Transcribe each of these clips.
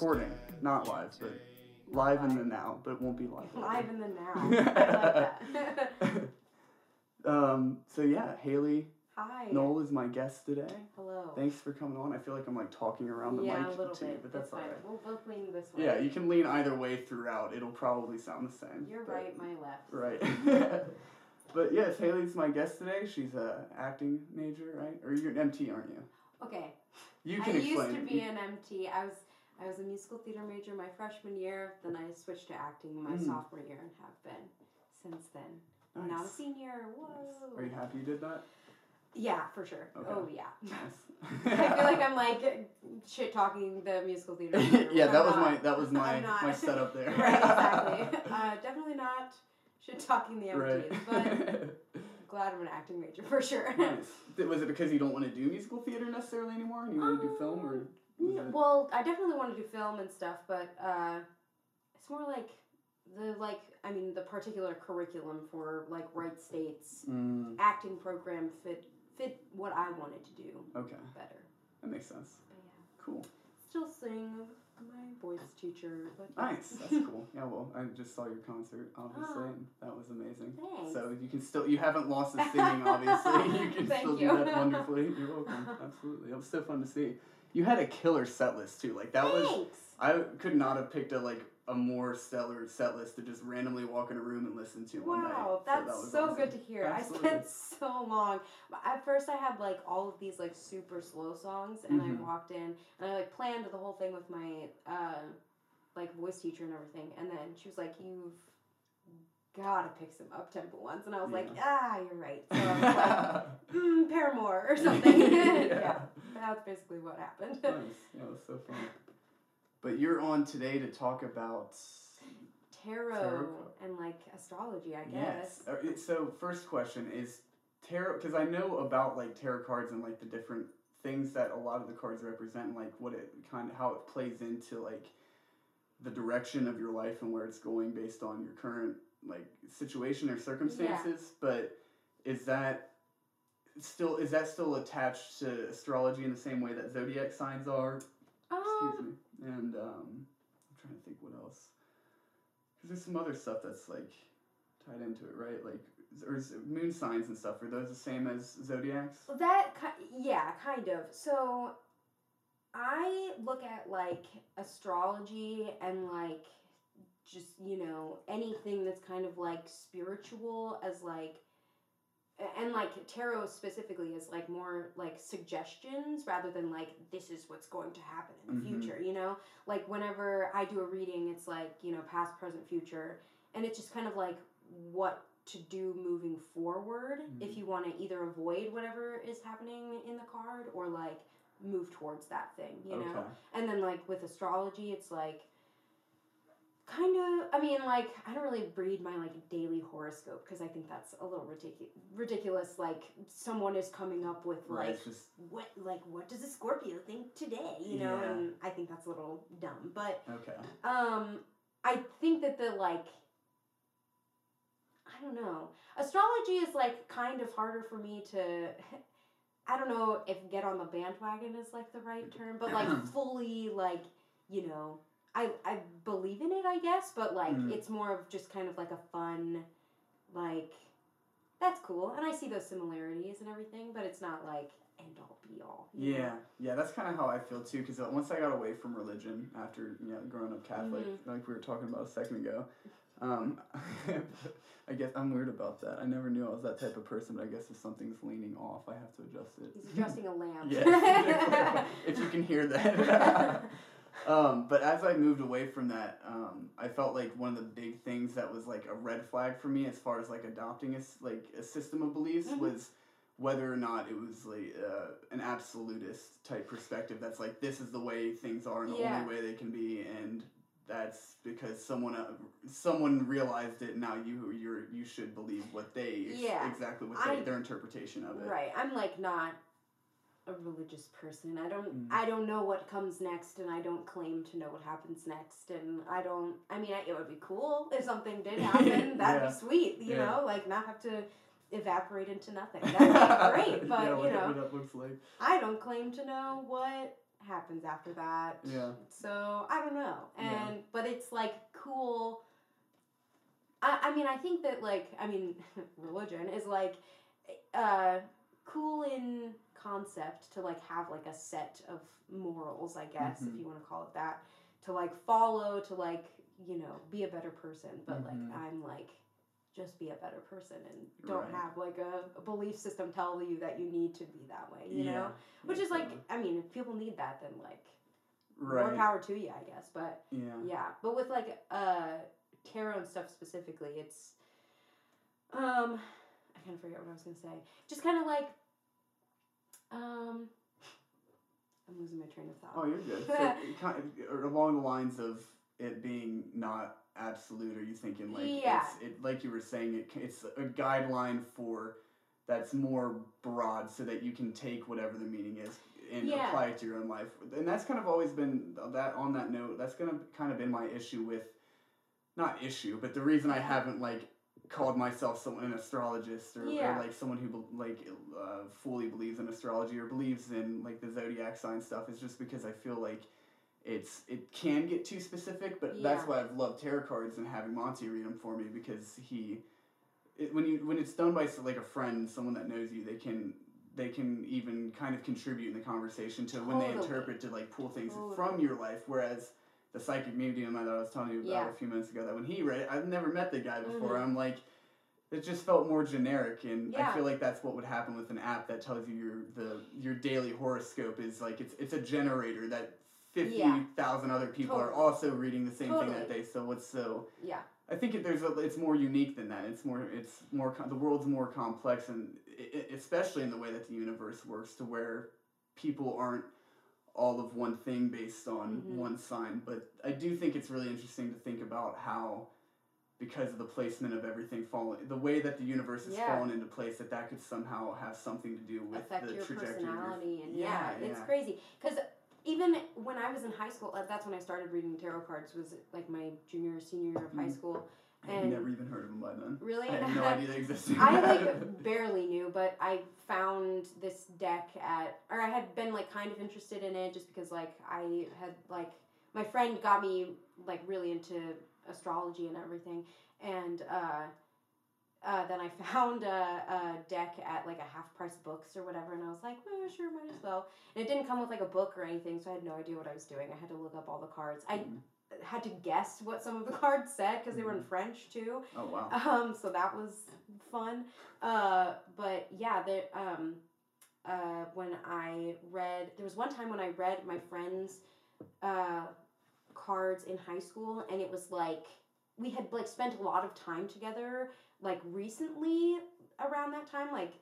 recording, not live, but live in the now, but it won't be live. Live in the now. I like that. um. So yeah, Hailey Hi. Noll is my guest today. Hello. Thanks for coming on. I feel like I'm like talking around the yeah, mic a little too, bit. but that's it's fine. We'll both lean this way. Yeah, you can lean either way throughout. It'll probably sound the same. You're right, my left. Right. but yes, Hailey's my guest today. She's a acting major, right? Or you're an MT, aren't you? Okay. You can I can used explain. to be an MT. I was I was a musical theater major my freshman year. Then I switched to acting my Mm. sophomore year and have been since then. I'm Now a senior. Whoa. Nice. Are you happy you did that? Yeah, for sure. Okay. Oh yeah. Nice. I feel like I'm like shit talking the musical theater. yeah, that I'm was not. my that was my my setup there. right, exactly. Uh, definitely not shit talking the MTs, right. but glad I'm an acting major for sure. nice. Was it because you don't want to do musical theater necessarily anymore, and you want to do film, or was Yeah, it? well, I definitely want to do film and stuff, but uh, it's more like the like I mean the particular curriculum for like Wright State's Mm, acting program fit fit what I wanted to do okay, better. that makes sense. But yeah, Cool. still sing my voice teacher, but Nice. That's cool. Yeah. Well, I just saw your concert, obviously, Oh. and that was amazing. Thanks. So you can still you haven't lost the singing, obviously. You can Thank still you. do that wonderfully. You're welcome. Absolutely. It was so fun to see. You had a killer set list too. Like that was I could not have picked a like a more stellar set list to just randomly walk in a room and listen to one night. Wow, So that's that was so awesome. good to hear. Absolutely. I spent so long. At first, I had like all of these like super slow songs, and Mhm. I walked in and I like planned the whole thing with my uh, like voice teacher and everything. And then she was like, "You've gotta pick some up tempo ones," and I was like, "Ah, you're right." So I was like, mm, Paramore or something. Yeah. yeah, that's basically what happened. nice. Yeah, it was so fun. But you're on today to talk about Tarot, Tarot. and like astrology, I guess. Uh, it- So first question is tarot because I know about like tarot cards and like the different things that a lot of the cards represent, and, like what it kind of how it plays into like the direction of your life and where it's going based on your current like situation or circumstances. But is that still is that still attached to astrology in the same way that zodiac signs are? Excuse Um, me. And um, I'm trying to think what else. Because there's some other stuff that's like tied into it, right? Like, or moon signs and stuff. Are those the same as zodiacs? That yeah, kind of. So I look at like astrology and like just, you know, anything that's kind of like spiritual as like and like tarot specifically is like more like suggestions rather than like this is what's going to happen in the Mhm. future, you know? Like whenever I do a reading, it's like, you know, past, present, future, and it's just kind of like what to do moving forward if Mhm. you want to either avoid whatever is happening in the card or like move towards that thing, you know? Okay. And then like with astrology, it's like kind of. I mean, like I don't really read my like daily horoscope because I think that's a little ridiculous. Ridiculous. Like someone is coming up with Right. like just what like what does a Scorpio think today? You know, Yeah. and I think that's a little dumb. But okay. um, I think that the like. I don't know. Astrology is like kind of harder for me to. I don't know if get on the bandwagon is like the right term, but like fully like you know, I I believe in it, I guess, but like Mhm. it's more of just kind of like a fun, like that's cool, and I see those similarities and everything, but it's not like end all be all. you know? Yeah, yeah, that's kind of how I feel too. Because once I got away from religion after you know growing up Catholic, Mhm. like we were talking about a second ago, um, I guess I'm weird about that. I never knew I was that type of person, but I guess if something's leaning off, I have to adjust it. He's adjusting a lamp. Yes, if you can hear that. Um, but as I moved away from that, um, I felt like one of the big things that was like a red flag for me as far as like adopting a like a system of beliefs Mhm. was whether or not it was like uh, an absolutist type perspective that's like this is the way things are and the Yeah. only way they can be and that's because someone uh, someone realized it now you you're you should believe what they Yeah. exactly what I- their interpretation of it Right. I'm like not a religious person. I don't Mm. I don't know what comes next and I don't claim to know what happens next and I don't I mean I, it would be cool if something did happen. That'd Yeah. be sweet, you Yeah. know, like not have to evaporate into nothing. That'd be great, but yeah, you know, that looks like. I don't claim to know what happens after that. Yeah. So I don't know. And but it's like cool. I I mean I think that like I mean religion is like uh cool in concept to like have like a set of morals I guess Mhm. if you want to call it that to like follow to like you know be a better person but Mhm. like I'm like just be a better person and don't Right. have like a, a belief system tell you that you need to be that way you yeah. know which is like. I mean if people need that then like more power to you, I guess. But Yeah. yeah, but with like uh tarot and stuff specifically, it's um I kind of forget what I was gonna say. Just kind of like um I'm losing my train of thought. Oh, you're good. So, kind of, along the lines of it being not absolute, are you thinking like Yeah. it's it like you were saying it, it's a guideline for that's more broad so that you can take whatever the meaning is and Yeah. apply it to your own life. And that's kind of always been that on that note. That's gonna kind of been my issue with not issue, but the reason I haven't like called myself someone an astrologist or, Yeah. or like someone who like uh, fully believes in astrology or believes in like the zodiac sign stuff is just because I feel like it's it can get too specific, but that's why I've loved tarot cards and having Monty read them for me because he it, when you when it's done by like a friend, someone that knows you, they can they can even kind of contribute in the conversation to when they interpret to like pull things Totally. from your life, whereas the psychic medium that I was telling you about Yeah. a few minutes ago that when he read it, I've never met the guy before. Mhm. I'm like, it just felt more generic, and I feel like that's what would happen with an app that tells you your the your daily horoscope is like it's it's a generator that fifty thousand other people are also reading the same thing that day. So what's so Yeah. I think it, there's a, it's more unique than that. It's more it's more the world's more complex and i i especially in the way that the universe works to where people aren't all of one thing based on Mhm. one sign. But I do think it's really interesting to think about how because of the placement of everything falling the way that the universe has Yeah. fallen into place that that could somehow have something to do with affect the your trajectory personality and Yeah, yeah, it's crazy because even when i was in high school uh, that's when i started reading tarot cards was like my junior or senior year of high Mhm. school and never even heard of them by then. really I had no idea they existed. I like barely knew, but I found this deck at, or I had been like kind of interested in it just because like I had like my friend got me like really into astrology and everything, and uh, uh, then I found a, a deck at like a half price books or whatever, and I was like, oh, sure, might as well. And it didn't come with like a book or anything, so I had no idea what I was doing. I had to look up all the cards. I Mhm. Had to guess what some of the cards said because they were in Mhm. French too. Oh wow. Um, so that was fun. Uh, but yeah, there. Um, uh, when I read, there was one time when I read my friend's uh, cards in high school, and it was like we had like spent a lot of time together. Like recently, around that time, like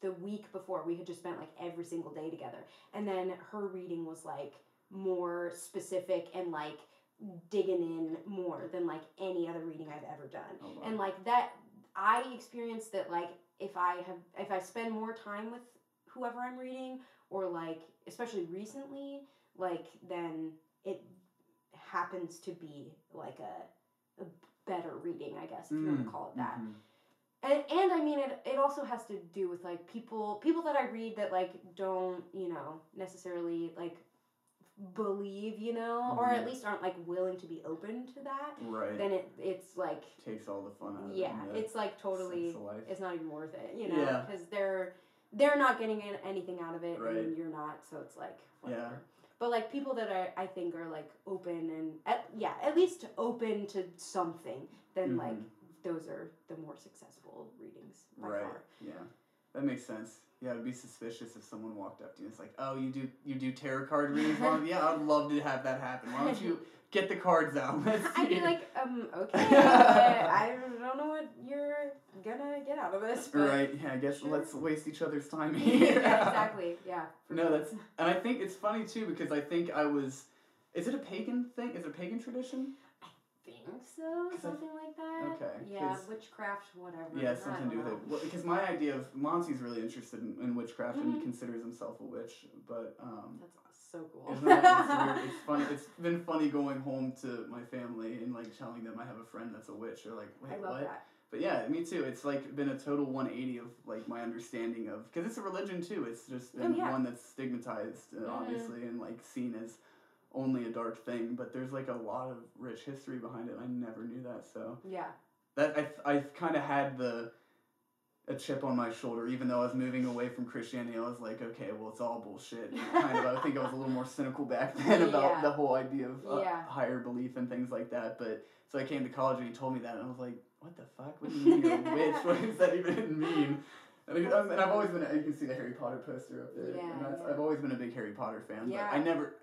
the week before, we had just spent like every single day together, and then her reading was like more specific and like digging in more than like any other reading I've ever done Oh, wow. and like that i experienced that like if i have if i spend more time with whoever i'm reading or like especially recently like then it happens to be like a, a better reading i guess if you want Mm, to call it that mhm. and, and i mean it, it also has to do with like people people that i read that like don't you know necessarily like believe you know or at Mhm. least aren't like willing to be open to that Right. then it it's like takes all the fun out of yeah, it. it's like totally it's not even worth it you know Yeah. because they're they're not getting anything out of it Right. and you're not so it's like whatever. Yeah. but like people that are i think are like open and at, yeah at least open to something then like Mhm. those are the more successful readings by right. far Yeah. That makes sense. Yeah, I'd be suspicious if someone walked up to you and it's like, "Oh, you do you do tarot card readings?" Well, yeah, I'd love to have that happen. Why don't you get the cards out? I'd be like um okay i don't know what you're gonna get out of this Right. Yeah. I guess Sure. let's waste each other's time yeah, here. exactly yeah No, that's and I think it's funny too because I think I was. Is it a pagan thing? Is it a pagan tradition? Think so, something like that. Okay, Yeah, witchcraft, whatever. Yeah, something to do with it. Well, because my idea of Monty's really interested in, in witchcraft and Mhm. considers himself a witch, but um, That's so cool. Isn't that, it's, it's funny. It's been funny going home to my family and like telling them I have a friend that's a witch. They're like, I wait, love what? that. but yeah, me too. It's like been a total 180 of like my understanding of because it's a religion too. It's just been Oh, yeah. one that's stigmatized, uh, Mhm. obviously, and like seen as only a dark thing. But there's like a lot of rich history behind it. I never knew that. So Yeah. that I I kind of had the a chip on my shoulder, even though I was moving away from Christianity. I was like, okay, well, it's all bullshit. kind of. I think I was a little more cynical back then about Yeah. the whole idea of uh, Yeah. higher belief and things like that. But so I came to college and he told me that, and I was like, what the fuck? What do you mean you're a witch? What does that even mean? And, I, um, and I've always been, you can see the Harry Potter poster up there. Yeah, and yeah. I've always been a big Harry Potter fan. Yeah. But I never,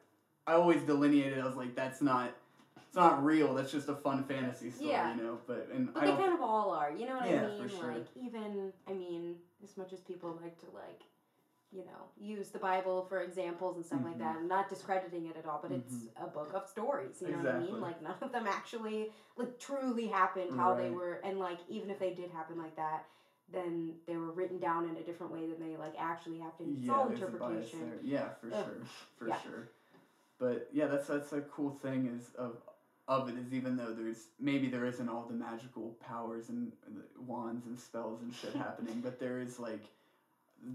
I always delineated, I was like, that's not, it's not real. That's just a fun fantasy story, Yeah. you know? But, and But I they kind of all are. You know what Yeah, I mean? for sure. Like even I mean, as much as people like to like, you know, use the Bible for examples and stuff like Mhm. that. I'm not discrediting it at all, but it's a book of stories. You know what I mean? Like none of them actually like truly happened how they were, and like even if they did happen like that. Then they were written down in a different way than they like actually happened. It's yeah, all there's a bias interpretation. there. Yeah, for Ugh. sure, for Yeah. sure. But yeah, that's that's a cool thing is of of it is even though there's maybe there isn't all the magical powers and wands and spells and shit happening, but there is like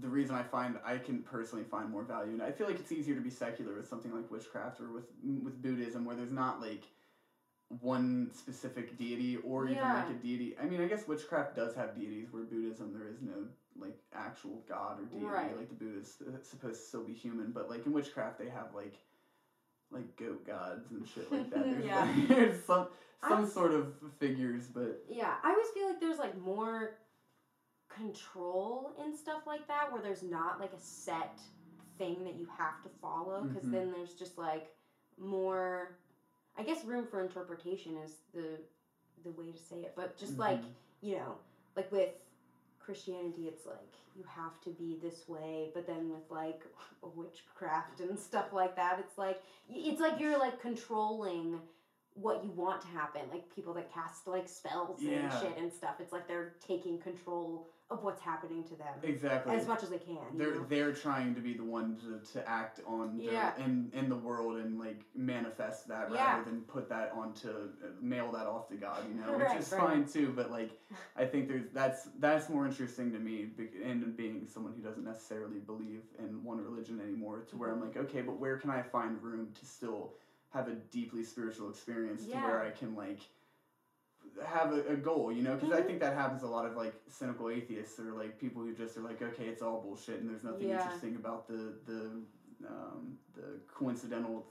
the reason I find I can personally find more value, and I feel like it's easier to be secular with something like witchcraft or with with Buddhism, where there's not like one specific deity or even Yeah. like a deity. I mean, I guess witchcraft does have deities, where Buddhism there is no like actual god or deity. Right. Like the Buddha's uh, supposed to still be human, but like in witchcraft they have like like goat gods and shit like that. There's, Yeah. like, there's some some sort of figures, but Yeah, I always feel like there's like more control in stuff like that where there's not like a set thing that you have to follow because Mhm. then there's just like more I guess room for interpretation is the the way to say it but just like Mhm. you know like with Christianity it's like you have to be this way but then with like witchcraft and stuff like that it's like it's like you're like controlling what you want to happen like people that cast like spells and shit and stuff it's like they're taking control of what's happening to them exactly. as much as they can they're know? they're trying to be the one to, to act on the, Yeah. in in the world and like manifest that Yeah. rather than put that onto uh, mail that off to God, you know, Right, which is right. fine too. But like, I think there's that's that's more interesting to me, and being someone who doesn't necessarily believe in one religion anymore, to where I'm Mm-hmm. like, okay, but where can I find room to still have a deeply spiritual experience to where I can like have a, a goal, you know, because I Mhm. think that happens a lot of like cynical atheists or like people who just are like, okay, it's all bullshit and there's nothing Yeah. interesting about the the um, the coincidental,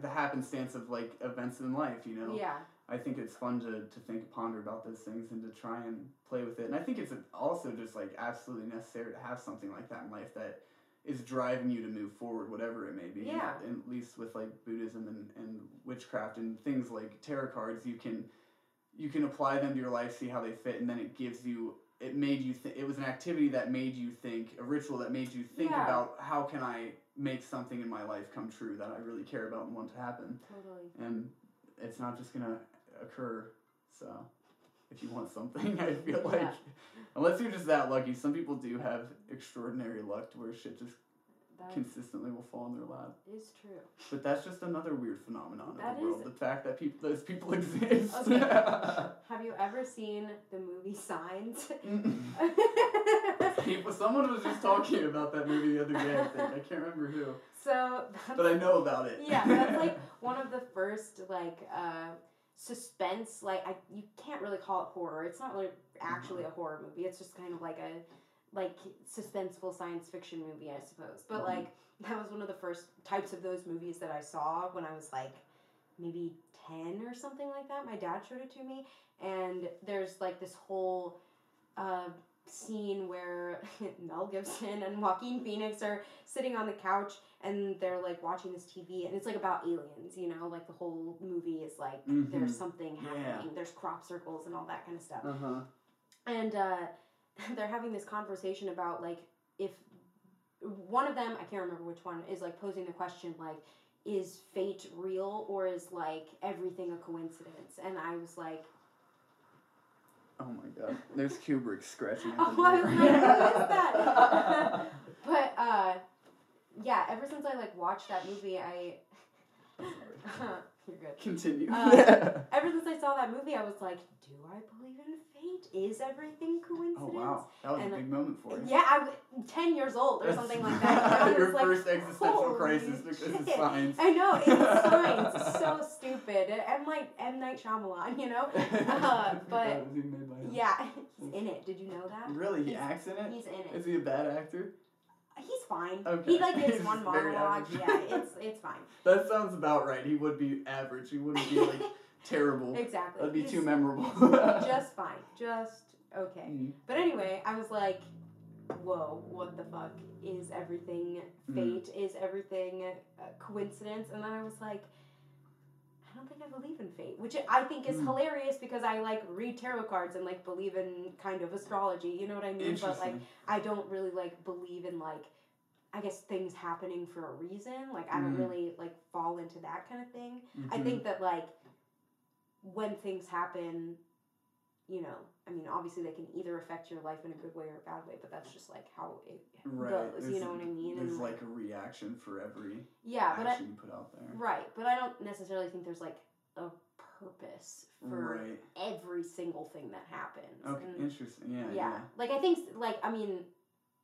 the happenstance of like events in life, you know. yeah I think it's fun to, to think, ponder about those things and to try and play with it. And I think it's also just like absolutely necessary to have something like that in life that is driving you to move forward, whatever it may be. And Yeah. At least with like Buddhism and, and witchcraft and things like tarot cards, you can you can apply them to your life, see how they fit, and then it gives you. It made you think. It was an activity that made you think, a ritual that made you think Yeah. about how can I make something in my life come true that I really care about and want to happen totally and it's not just gonna occur. So, if you want something, I feel like Yeah. unless you're just that lucky, some people do have extraordinary luck to where shit just that consistently will fall in their lap. is true But that's just another weird phenomenon That of the world. The fact that people, those people exist. Okay. have you ever seen the movie Signs People, someone was just talking about that movie the other day. I think I can't remember who, so but I know about it. yeah, that's like one of the first like uh, suspense. Like I, you can't really call it horror. It's not really actually a horror movie. It's just kind of like a like suspenseful science fiction movie, I suppose. But Mhm. like that was one of the first types of those movies that I saw when I was like maybe ten or something like that. My dad showed it to me, and there's like this whole. Uh, scene where Mel Gibson and Joaquin Phoenix are sitting on the couch and they're like watching this TV and it's like about aliens, you know, like the whole movie is like Mhm. there's something Yeah. happening, there's crop circles and all that kind of stuff. Uh huh. And uh, they're having this conversation about like if one of them, I can't remember which one, is like posing the question like, is fate real or is like everything a coincidence? And I was like, Oh my god. There's Kubrick scratching at Oh, I was like, who is that? but uh, yeah, ever since I like watched that movie, I You're good. Continue. Uh, Ever since I saw that movie, I was like, do I believe in fate? Is everything coincidence? oh wow, that was and, a big moment for you. Yeah, I was 10 years old or something like that. you Your like, first existential crisis because of science. I know, it's science. It's so stupid. And like M. Night Shyamalan, you know? Uh, but That was even made by him. yeah, he's in it. Did you know that? Really, he He's- acts in it. He's in it. Is he a bad actor? He's fine. Okay. He like gives one monologue. Yeah, it's it's fine. That sounds about right. He would be average. He wouldn't be like terrible. Exactly. That'd be He's too memorable. just fine. Just okay. Mm. But anyway, I was like, whoa, what the fuck? Is everything Mm. fate? Is everything coincidence? And then I was like, I don't think I believe in fate, which I think is Mm. hilarious because I like read tarot cards and like believe in kind of astrology. You know what I mean? But like, I don't really like believe in like, I guess things happening for a reason. Like, I don't Mm. really like fall into that kind of thing. I Mhm. think that like when things happen, you know, I mean, obviously they can either affect your life in a good way or a bad way, but that's just like how it Right. goes. You know what I mean? There's And like a reaction for every yeah, but I, you put out there. right, but I don't necessarily think there's like a purpose for Right. every single thing that happens. Okay. And, Interesting. Yeah. yeah, Yeah. like I think, like I mean,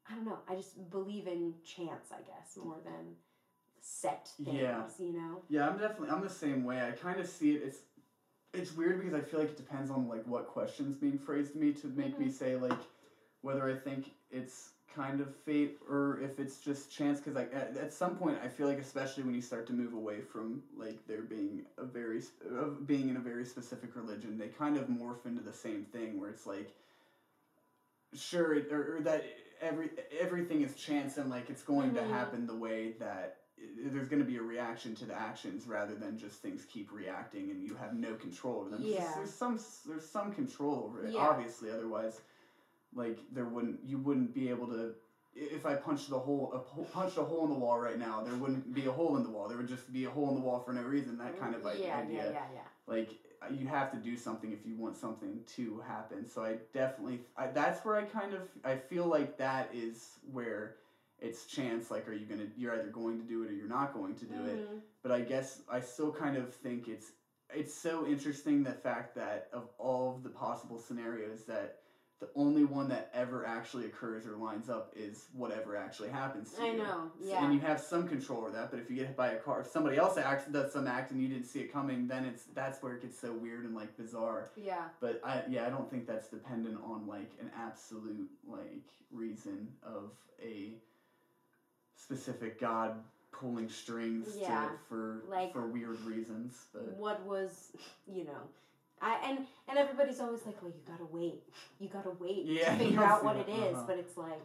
I don't know. I just believe in chance, I guess, more than set things. Yeah. You know? Yeah, I'm definitely I'm the same way. I kind of see it. It's it's weird because I feel like it depends on like what questions being phrased to me to make me say like whether I think it's kind of fate or if it's just chance. Because like at, at some point I feel like especially when you start to move away from like there being a very sp- of being in a very specific religion, they kind of morph into the same thing where it's like sure it, or, or that every everything is chance and like it's going Mhm. to happen the way that there's going to be a reaction to the actions rather than just things keep reacting and you have no control over them. Yeah. there's some there's some control over it. Yeah. Obviously, otherwise, like there wouldn't you wouldn't be able to. If I punched the hole, a, punched a hole in the wall right now, there wouldn't be a hole in the wall. There would just be a hole in the wall for no reason. That kind of like yeah, idea yeah, yeah, yeah. like you have to do something if you want something to happen so i definitely I, that's where i kind of i feel like that is where it's chance like are you gonna you're either going to do it or you're not going to do it Mhm. but i guess i still kind of think it's it's so interesting the fact that of all of the possible scenarios that the only one that ever actually occurs or lines up is whatever actually happens to I you know. Yeah. And you have some control over that, but if you get hit by a car, if somebody else acts does some act and you didn't see it coming, then it's that's where it gets so weird and like bizarre. yeah. But I yeah, I don't think that's dependent on like an absolute like reason of a specific God pulling strings Yeah, to, for like- for weird reasons. But what was you know I and and everybody's always like well you gotta wait you gotta wait Yeah, to figure out what it is. uh-huh. but it's like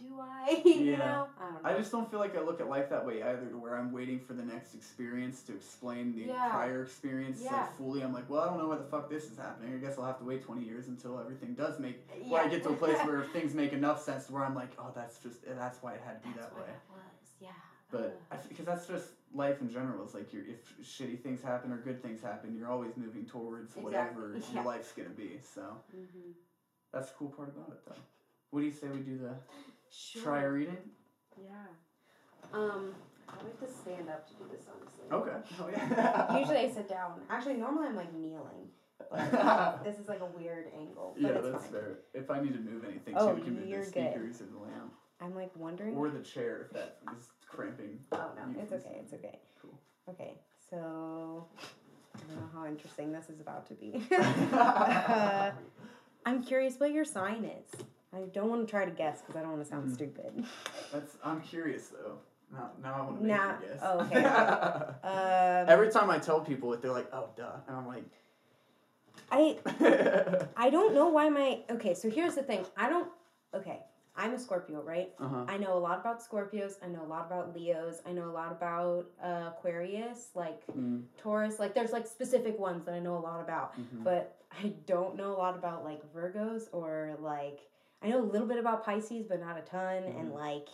do I you Yeah. know I don't know I just don't feel like I look at life that way either, to where I'm waiting for the next experience to explain the Yeah. prior experience Yeah. like fully. I'm like, well, I don't know why the fuck this is happening. I guess I'll have to wait 20 years until everything does make. yeah. Where I get to a place where things make enough sense to where I'm like, oh, that's just that's why it had to be that's that way. it was yeah But because that's just life in general. It's like you're if shitty things happen or good things happen, you're always moving towards whatever Exactly, your life's gonna be. So mm-hmm. that's the cool part about it, though. What do you say we do the sure try reading? yeah um I like to stand up to do this honestly Okay. Oh yeah. usually I sit down actually normally I'm like kneeling but this is like a weird angle but Yeah, that's fine fair. If I need to move anything, Oh, too, we can move you're the good. speakers or the lamp. I'm like wondering Or the chair if that is cramping. Oh no, You it's okay. It's okay. Cool. Okay, so I don't know how interesting this is about to be. uh, I'm curious what your sign is. I don't want to try to guess because I don't want to sound Mm. stupid. That's I'm curious though. Now, now I want to make Now- you guess. oh, okay. Um, Every time I tell people it, they're like, "Oh, duh," and I'm like, I I don't know why my okay. So here's the thing. I don't. Okay, I'm a Scorpio, right? "Uh huh." I know a lot about Scorpios. I know a lot about Leos. I know a lot about uh, Aquarius, like Mm, Taurus. Like there's like specific ones that I know a lot about. mhm. but I don't know a lot about like Virgos or like I know a little bit about Pisces, but not a ton, and Mhm. like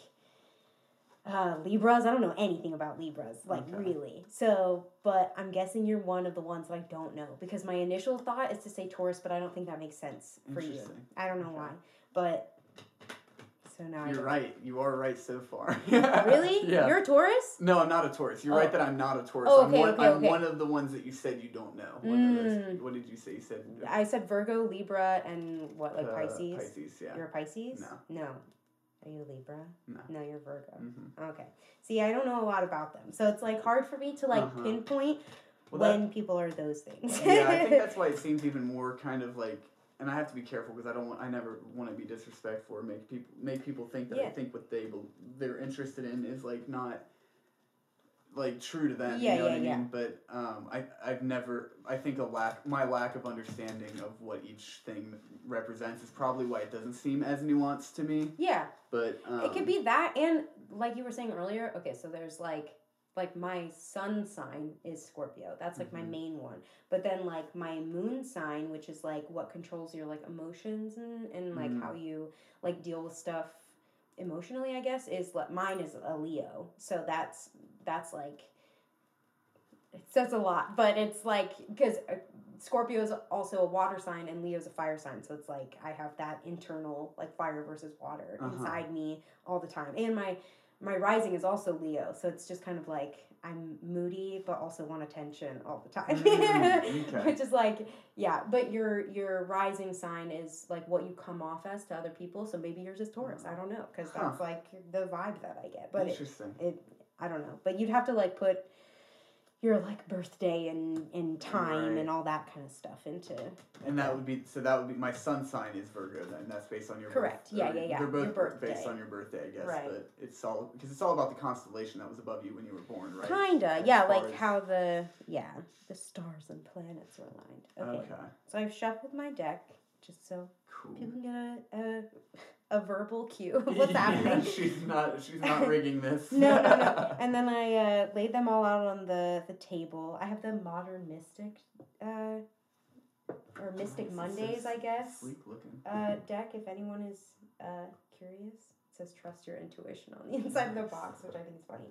uh, Libras. I don't know anything about Libras, like Okay. really. So, but I'm guessing you're one of the ones that I don't know because my initial thought is to say Taurus, but I don't think that makes sense for you. I don't know Okay. why, but So now You're right. You are right so far. Really? yeah. You're a Taurus? no, I'm not a Taurus. You're Oh. right that I'm not a Taurus. Oh, I'm, okay, one, okay, I'm okay. one of the ones that you said you don't know. One of those- Mm. What did you say? You said I said Virgo, Libra, and what, like uh, Pisces? Pisces, yeah. You're a Pisces? No. No. Are you a Libra? No. No, you're Virgo. hmm Okay. See, I don't know a lot about them. So it's like hard for me to like Uh-huh. pinpoint Well, that, when people are those things. yeah, I think that's why it seems even more kind of like, and I have to be careful because I don't want, I never want to be disrespectful or make people make people think that I think what they bel- they're interested in is like not like true to them. Yeah, you know what yeah, I mean? But um, I I've never I think a lack my lack of understanding of what each thing represents is probably why it doesn't seem as nuanced to me. yeah. But um, it could be that and like you were saying earlier, okay, so there's like like my sun sign is Scorpio. That's like Mhm. my main one. But then like my moon sign, which is like what controls your like emotions and, and like Mm. how you like deal with stuff emotionally, I guess, is like mine is a Leo. So that's that's like it says a lot, but it's like because Scorpio is also a water sign and Leo's a fire sign, so it's like I have that internal like fire versus water Uh-huh. inside me all the time, and my my rising is also Leo, so it's just kind of like I'm moody but also want attention all the time, Mm, okay. which is like yeah. But your your rising sign is like what you come off as to other people, so maybe yours is Taurus. I don't know because Huh. that's like the vibe that I get, but it, interesting. it I don't know. But you'd have to like put your like birthday and and time Right. and all that kind of stuff into And that would be so. That would be my sun sign is Virgo. Then that's based on your Correct. Birth, Yeah, yeah, yeah. They're both Your based on your birthday, I guess. Right. But it's all because it's all about the constellation that was above you when you were born, right? kinda yeah like how the yeah the stars and planets are aligned. Okay. Okay. So I've shuffled my deck just so Cool. people get a a, a verbal cue of what's Yeah, happening. she's not. She's not rigging this. No, no, no. And then I uh, laid them all out on the, the table. I have the Modern Mystic, uh, or Mystic It's- it Mondays, I guess. Sleek looking. uh, deck if anyone is uh, curious. It says trust your intuition on the inside of the box, which I think is funny.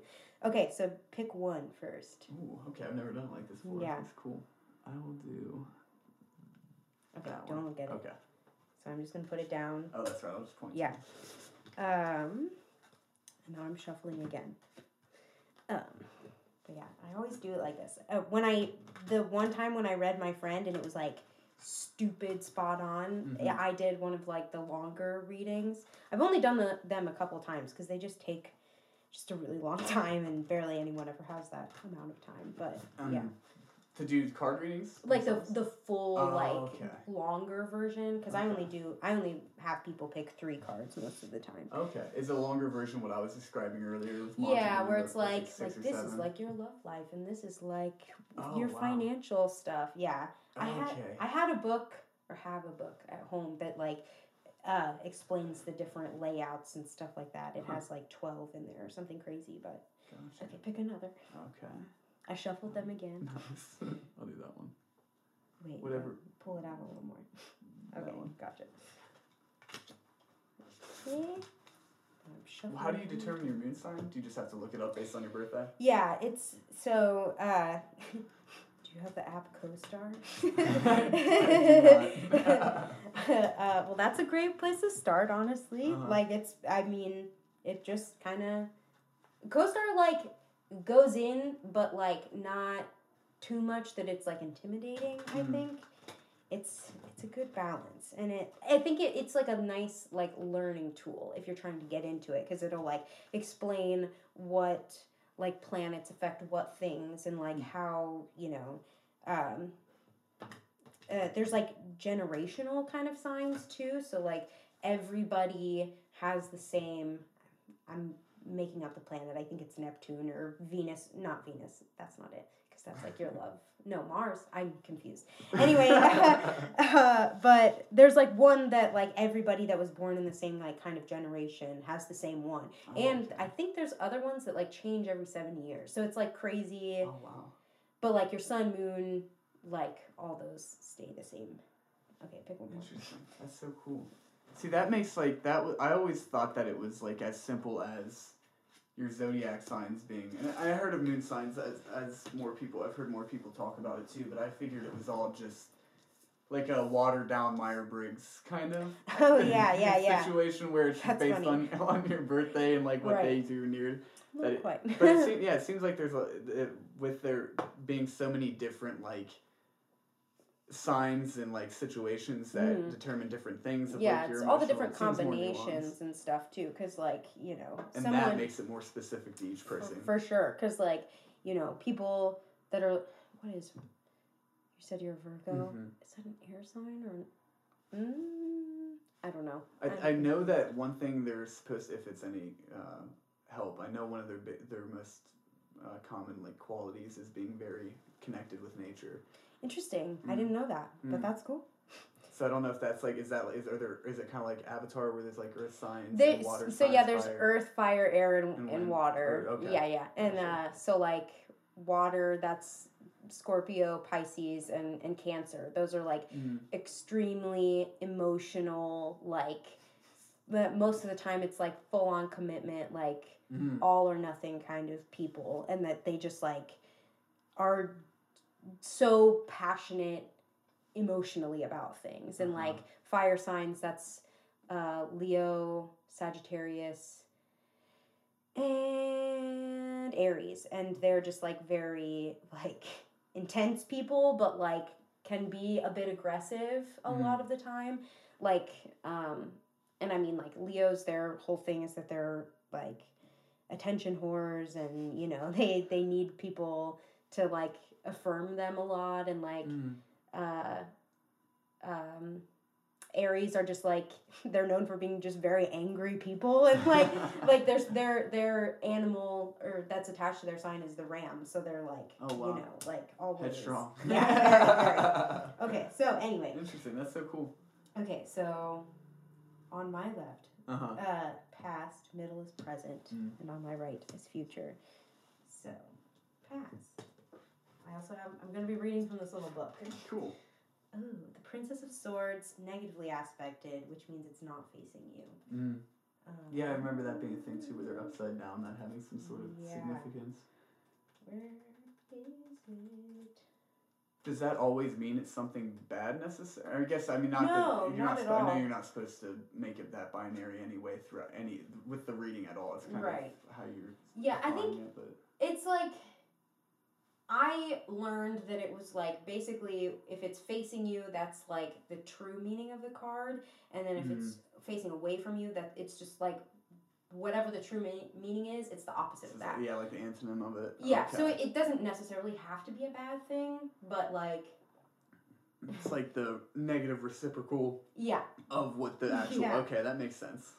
Okay, so pick one first. Ooh, okay. I've never done it like this before. Yeah. It's cool. I will do. Okay, don't one. look at it. Okay. So I'm just gonna put it down. Oh, that's right. I'll just point. Yeah. Um, and now I'm shuffling again. Um, but yeah, I always do it like this. Uh, when I the one time when I read my friend and it was like stupid spot on. Mhm. yeah, I did one of like the longer readings. I've only done the, them a couple times because they just take just a really long time and barely anyone ever has that amount of time. But Um, yeah, To do card readings. like the the full Oh, like okay. longer version because I only do I only have people pick three cards most of the time. Okay. Is a longer version what I was describing earlier? With Yeah, where it's like like this is like your love life and this is like Oh, your wow. financial stuff. Yeah. I had I had a book or have a book at home that like uh, explains the different layouts and stuff like that. It Huh. has like twelve in there or something crazy. But Gotcha. okay, pick another. Okay. I shuffled them again. Nice. I'll do that one. Wait, Whatever. pull it out a little more. Okay, one. gotcha. Okay. Well, how do you determine your moon sign? Do you just have to look it up based on your birthday? Yeah, it's so. Uh, do you have the app CoStar? I do not. uh, well, that's a great place to start. Honestly, Uh-huh. like it's. I mean, it just kind of CoStar like goes in, but like not too much that it's like intimidating. I Mhm. think it's it's a good balance, and it. I think it, it's like a nice like learning tool if you're trying to get into it because it'll like explain what like planets affect what things and like Mm. how you know um uh, there's like generational kind of signs too so like everybody has the same i'm making up the planet i think it's neptune or venus not venus that's not it because that's like your love no mars i'm confused anyway uh, but there's like one that like everybody that was born in the same like kind of generation has the same one Oh, and okay. I think there's other ones that like change every seven years. So it's like crazy, Oh wow. but like your sun, moon, like all those stay the same. Okay, pick one more. Interesting. That's so cool. See, that makes like that. W- I always thought that it was like as simple as your zodiac signs being. And I heard of moon signs as as more people. I've heard more people talk about it too. But I figured it was all just like a watered down Meyer Briggs kind of. Oh, yeah, yeah, yeah. Situation where it's That's based funny. on on your birthday and like what Right. days you're near. Not it- quite. But it seems, yeah, it seems like there's a it, with there being so many different like signs and like situations that Mhm. determine different things. Of, yeah, like, your it's all the different it seems more combinations and stuff too. Because like you know, and someone that makes it more specific to each person. for sure. Because like you know, people that are what is you said you're a Virgo. Mhm. Is that an air sign or? Mm, I don't know. I, I'm- I know that one thing they're supposed if it's any uh, help. I know one of their their most uh, common like qualities is being very connected with nature. Interesting. I Mm. didn't know that, but Mm. that's cool. So I don't know if that's like is that is are there is it kind of like Avatar where there's like earth signs and water so yeah, there's fire? earth, fire, air, and, And and, water. Or- okay. Yeah, yeah, and uh, so like water, that's Scorpio, Pisces, and and Cancer. Those are like Mhm. extremely emotional. Like, but most of the time, it's like full on commitment, like Mhm. all or nothing kind of people, and that they just like are so passionate emotionally about things and Uh-huh. like fire signs that's uh, leo sagittarius and aries and they're just like very like intense people but like can be a bit aggressive a Mhm. lot of the time like um and i mean like leos their whole thing is that they're like attention whores and you know they they need people to like affirm them a lot and like Mhm. uh um aries are just like they're known for being just very angry people and like like there's their their animal or that's attached to their sign is the ram so they're like Oh, wow. you know like always Headstrong. yeah very, very. okay so anyway Interesting. That's so cool. okay so on my left Uh huh. uh past middle is present Mm. and on my right is future so past i also have i'm going to be reading from this little book Cool. oh the princess of swords negatively aspected which means it's not facing you Mm. um, Yeah, I remember that being a thing too, where they're upside down, not having some sort of Yeah. significance. where is it Does that always mean it's something bad necessarily? I guess I mean not No, that you're not not. at sp- I know you're not supposed to make it that binary anyway throughout any with the reading at all. It's kind Right. of how you're. yeah i think it, it's like I learned that it was like basically if it's facing you, that's like the true meaning of the card, and then if it's mm-hmm. facing away from you, that it's just like whatever the true meaning meaning is, it's the opposite of that. yeah, like the antonym of it. Yeah, so it, it doesn't necessarily have to be a bad thing, but like it's like the negative reciprocal yeah. of what the actual. Yeah. Okay, that makes sense.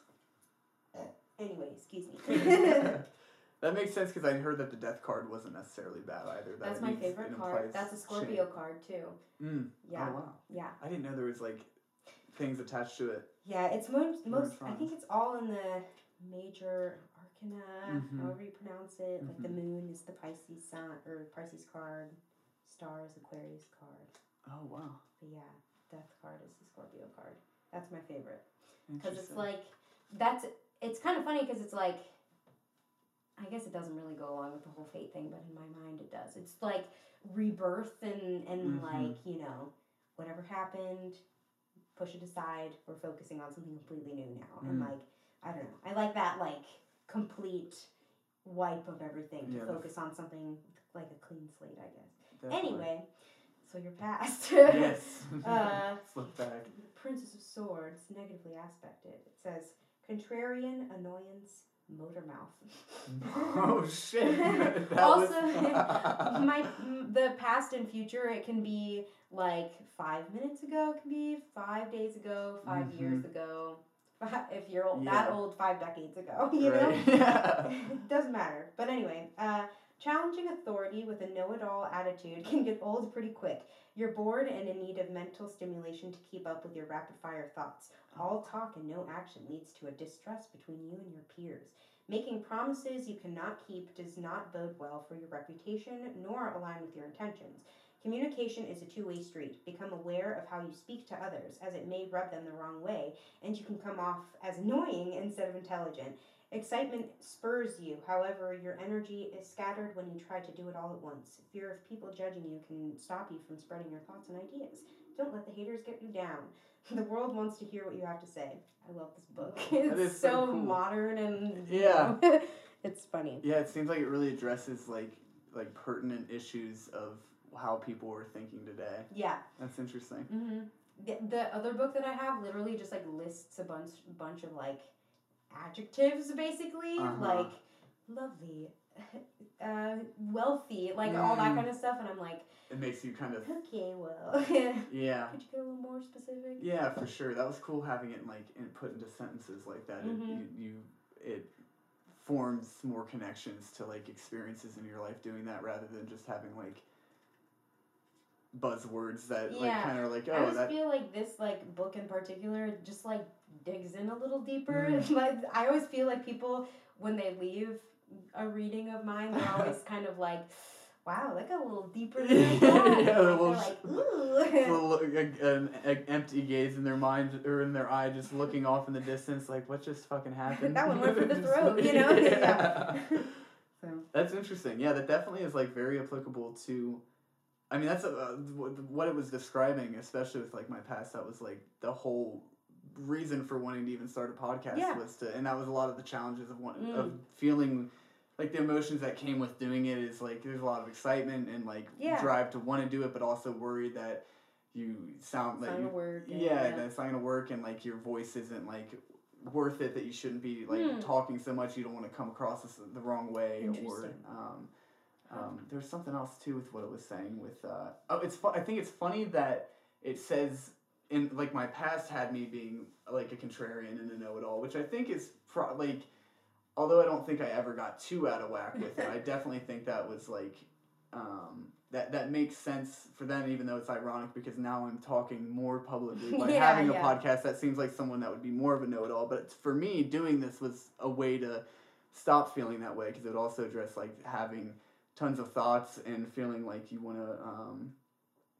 Anyway, excuse me. that makes sense because I heard that the death card wasn't necessarily bad either. That That's my means- favorite card. implies That's a shame. Scorpio card too. Mm. Yeah, Oh wow. yeah. I didn't know there was like things attached to it. Yeah, it's most most. I think it's all in the major arcana, Mhm. however you pronounce it. Like the Mhm. moon is the Pisces sun or Pisces card, star is Aquarius card. Oh wow. But yeah, death card is the Scorpio card. That's my favorite because it's Interesting. like that's. It's kind of funny because it's like. I guess it doesn't really go along with the whole fate thing, but in my mind it does. It's like rebirth and and Mhm. like you know, whatever happened, push it aside. We're focusing on something completely new now, and Mm. like I don't know, I like that like complete wipe of everything to Yeah, focus on something like a clean slate, I guess. Definitely. Anyway, so you're past. yes. Uh, Flip back. Princess of Swords, negatively aspected. It says contrarian, annoyance, motor mouth. oh shit. also, was... my the past and future, it can be like five minutes ago, it can be five days ago, 5 years ago. If you're old, that Mm-hmm. Old, five decades ago. You know. Yeah. it doesn't matter. But anyway, uh, challenging authority with a know it all attitude can get old pretty quick. You're bored and in need of mental stimulation to keep up with your rapid fire thoughts. All talk and no action leads to a distrust between you and your peers. Making promises you cannot keep does not bode well for your reputation nor align with your intentions. Communication is a two way street. Become aware of how you speak to others, as it may rub them the wrong way, and you can come off as annoying instead of intelligent. Excitement spurs you. However, your energy is scattered when you try to do it all at once. Fear of people judging you can stop you from spreading your thoughts and ideas. Don't let the haters get you down. The world wants to hear what you have to say. I love this book. It's so so cool. modern and you Yeah. know, it's funny. Yeah, it seems like it really addresses like like pertinent issues of how people are thinking today. Yeah. That's interesting. hmm The, the other book that I have literally just like lists a bunch bunch of like adjectives basically Uh-huh. like lovely, uh, wealthy, like all that Mm. kind of stuff, and I'm like, It makes you kind of okay, well, yeah. could you get a little more specific? Yeah, for sure. That was cool having it like in, put into sentences like that. It, Mhm. you, you it forms more connections to like experiences in your life doing that rather than just having like buzzwords that like kind of like oh I just that feel like this like book in particular just like digs in a little deeper. Mm. Like I always feel like people when they leave a reading of mine, they're always kind of like, "Wow, that got a little deeper than I Yeah, a little like, a a- an, an empty gaze in their mind or in their eye, just looking off in the distance, like what just fucking happened. That one went for the throat, like- you know? Yeah. so That's interesting. Yeah, that definitely is like very applicable to. I mean, that's uh, wh- what it was describing, especially with like my past. That was like the whole reason for wanting to even start a podcast Yeah. was to, and that was a lot of the challenges of one Mm. of feeling like the emotions that came with doing it is like there's a lot of excitement and like Yeah. drive to want to do it, but also worry that you sound it's like you, work. and- yeah, that's not gonna work, and like your voice isn't like worth it. That you shouldn't be like Hmm. talking so much. You don't want to come across as the wrong way, or um, um, there's something else too with what it was saying. With uh, oh, it's fu- I think it's funny that it says in like my past had me being like a contrarian and a know-it-all, which I think is pro- like. Although I don't think I ever got too out of whack with it, I definitely think that was like um, that that makes sense for them, even though it's ironic because now I'm talking more publicly by Yeah, having a yeah. podcast. That seems like someone that would be more of a know-it-all, but for me, doing this was a way to stop feeling that way because it would also address like having tons of thoughts and feeling like you want to. Um,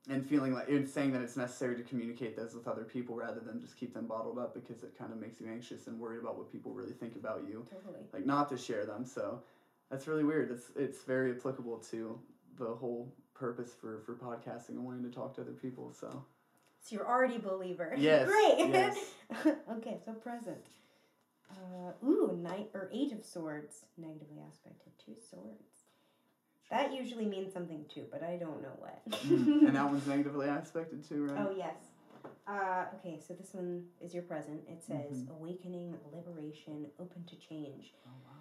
and feeling like and saying that it's necessary to communicate those with other people rather than just keep them bottled up because it kind of makes you anxious and worried about what people really think about you Totally. like not to share them. So that's really weird. It's it's very applicable to the whole purpose for for podcasting and wanting to talk to other people. So So you're already a believer. Yes, Great. yes. okay, so present. Uh, ooh, knight or eight of swords, negatively aspected. Two swords. That usually means something too, but I don't know what. Mm. and that one's negatively aspected too, right? Oh yes. Uh, okay, so this one is your present. It says Mhm. awakening, liberation, open to change. Oh, wow.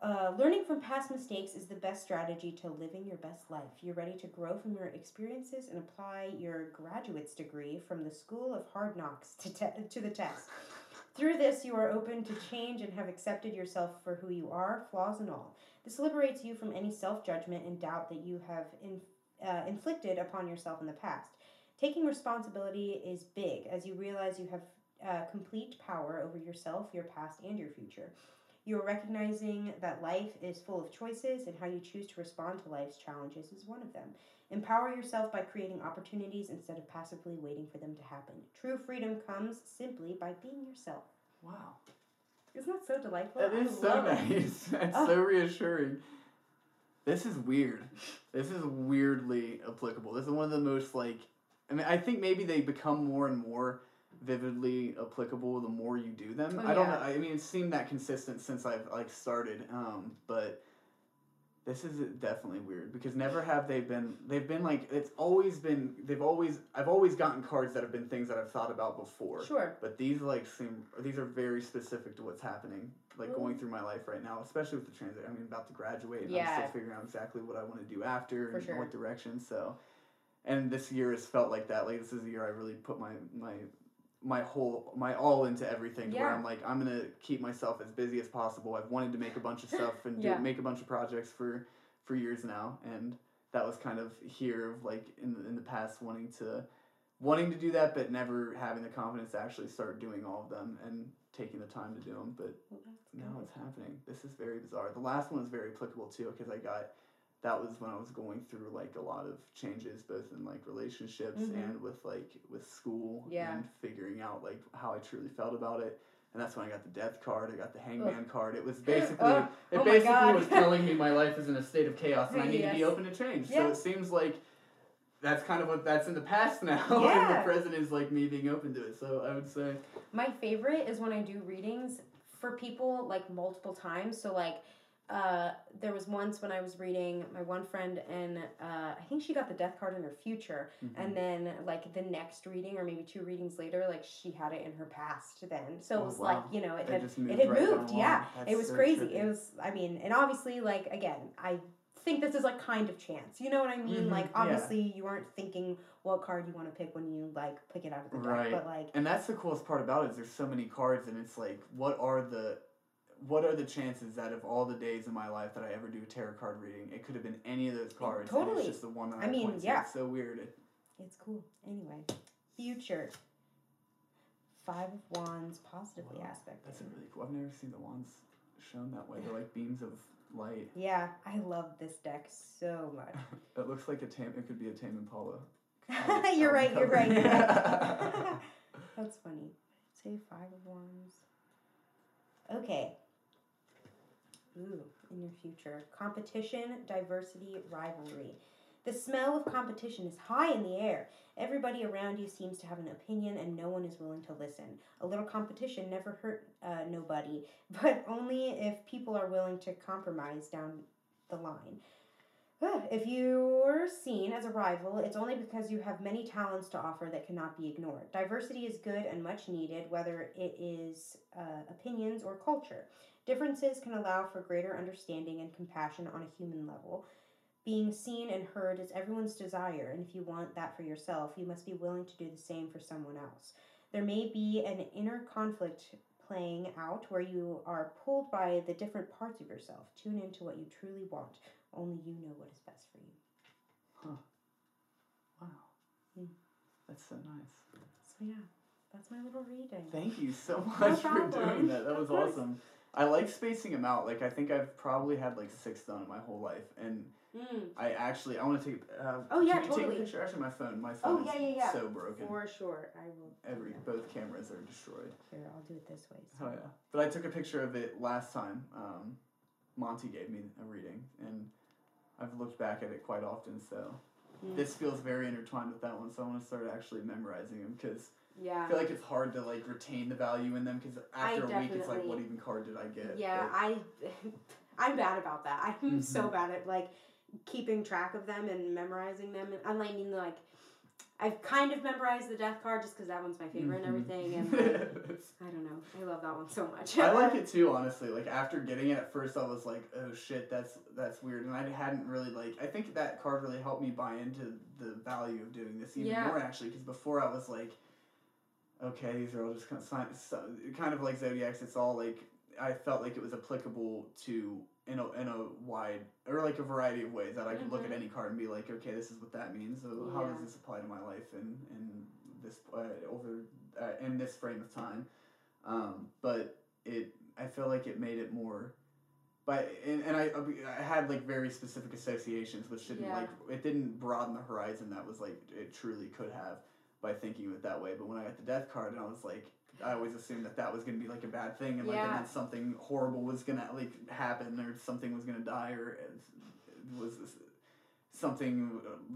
Uh, learning from past mistakes is the best strategy to living your best life. You're ready to grow from your experiences and apply your graduate's degree from the School of Hard Knocks to, te- to the test. Through this, you are open to change and have accepted yourself for who you are, flaws and all. This liberates you from any self judgment and doubt that you have in, uh, inflicted upon yourself in the past. Taking responsibility is big as you realize you have uh, complete power over yourself, your past, and your future. You are recognizing that life is full of choices, and how you choose to respond to life's challenges is one of them. Empower yourself by creating opportunities instead of passively waiting for them to happen. True freedom comes simply by being yourself. Wow. Isn't that so delightful? That I is so love it. nice. That's Oh. so reassuring. This is weird. This is weirdly applicable. This is one of the most like I mean I think maybe they become more and more vividly applicable the more you do them. Oh, I don't yeah. know. I mean it seemed that consistent since I've like started. Um but this is definitely weird because never have they been they've been like it's always been they've always I've always gotten cards that have been things that I've thought about before. Sure. But these like seem these are very specific to what's happening, like going mm. through my life right now, especially with the transit. I mean, about to graduate, and I'm still figuring out exactly what I want to do after For and sure. what direction. So, and this year has felt like that. Like this is the year I really put my my my whole my all into everything. Where Yeah. I'm like I'm gonna keep myself as busy as possible. I've wanted to make a bunch of stuff and do, Yeah. make a bunch of projects for for years now, and that was kind of here of like in in the past wanting to wanting to do that, but never having the confidence to actually start doing all of them and taking the time to do them. But Well, now it's happening. This is very bizarre. The last one was very applicable too because I got that was when I was going through like a lot of changes, both in like relationships Mhm. and with like with school Yeah. and figuring out like how I truly felt about it. And that's when I got the death card. I got the hangman card. It was basically Ugh. it Oh basically was telling me my life is in a state of chaos and I need to be open to change. So it seems like that's kind of what that's in the past now. and Yeah. the present is like me being open to it. So I would say My favorite is when I do readings for people like multiple times. So like uh, there was once when I was reading my one friend and uh, I think she got the death card in her future Mm-hmm. and then like the next reading or maybe two readings later like she had it in her past then. So Oh, it was wow. like, you know, it It had it moved had right moved, yeah. That's it was so crazy. trippy. It was I mean, and obviously like again, I think this is like kind of chance. You know what I mean? Mhm, Like yeah. obviously you aren't thinking what card you want to pick when you like pick it out of the deck, Right. but like And that's the coolest part about it is there's so many cards and it's like what are the what are the chances that of all the days in my life that I ever do a tarot card reading, it could have been any of those cards. Totally. it's just the one that I I, mean, yeah. It's so weird. It, It's cool. Anyway, future. Five of Wands, positively Wow, aspected. that's a really cool. I've never seen the wands shown that way. They're like beams of light. Yeah, I love this deck so much. It looks like a tam. It could be a Tame Impala. you're right. You're right. You're right. That's funny. Say Five of Wands. Okay. Ooh, in your future, competition, diversity, rivalry. The smell of competition is high in the air. Everybody around you seems to have an opinion, and no one is willing to listen. A little competition never hurt uh, nobody, but only if people are willing to compromise down the line. If you're seen as a rival, it's only because you have many talents to offer that cannot be ignored. Diversity is good and much needed, whether it is uh, opinions or culture. Differences can allow for greater understanding and compassion on a human level. Being seen and heard is everyone's desire, and if you want that for yourself, you must be willing to do the same for someone else. There may be an inner conflict playing out where you are pulled by the different parts of yourself. Tune into what you truly want. Only you know what is best for you. Huh. wow. Hmm. That's so nice. So yeah, that's my little reading. Thank you so No much for doing that. That was awesome. I like spacing them out. Like I think I've probably had like six done in my whole life, and Mm, I actually I want to take. Uh, Oh, yeah, can you take a picture? Actually, my phone. My Oh, phone yeah, is yeah, yeah. so broken. for sure, I will. Every both cameras are destroyed. Here, I'll do it this way. So. Oh yeah. But I took a picture of it last time. Um, Monty gave me a reading, and I've looked back at it quite often. So Mm. this feels very intertwined with that one. So I want to start actually memorizing them because yeah. I feel like it's hard to like retain the value in them because after a week it's like, what even card did I get? Yeah, But- I, I'm bad about that. I'm so Mhm. bad at like keeping track of them and memorizing them. And I mean, like, I've kind of memorized the death card just because that one's my favorite and Mhm. everything. And like, I don't know, I love that one so much. I like it too, honestly. Like after getting it at first, I was like, "Oh shit, that's that's weird," and I hadn't really like. I think that card really helped me buy into the value of doing this even Yeah. more actually, because before I was like, "Okay, these are all just kind of kind of like zodiacs." It's all like I felt like it was applicable to in a in a wide or like a variety of ways that I could look at Mhm. any card and be like, "Okay, this is what that means. So how does this apply to my life and in this uh, over uh, in this frame of time?" Um, but it I feel like it made it more but and, and I I had like very specific associations which didn't Yeah. like it didn't broaden the horizon that was like it truly could have by thinking of it that way but when I got the death card and I was like I always assumed that that was gonna be like a bad thing and like Yeah. and then something horrible was gonna like happen or something was gonna die or it was something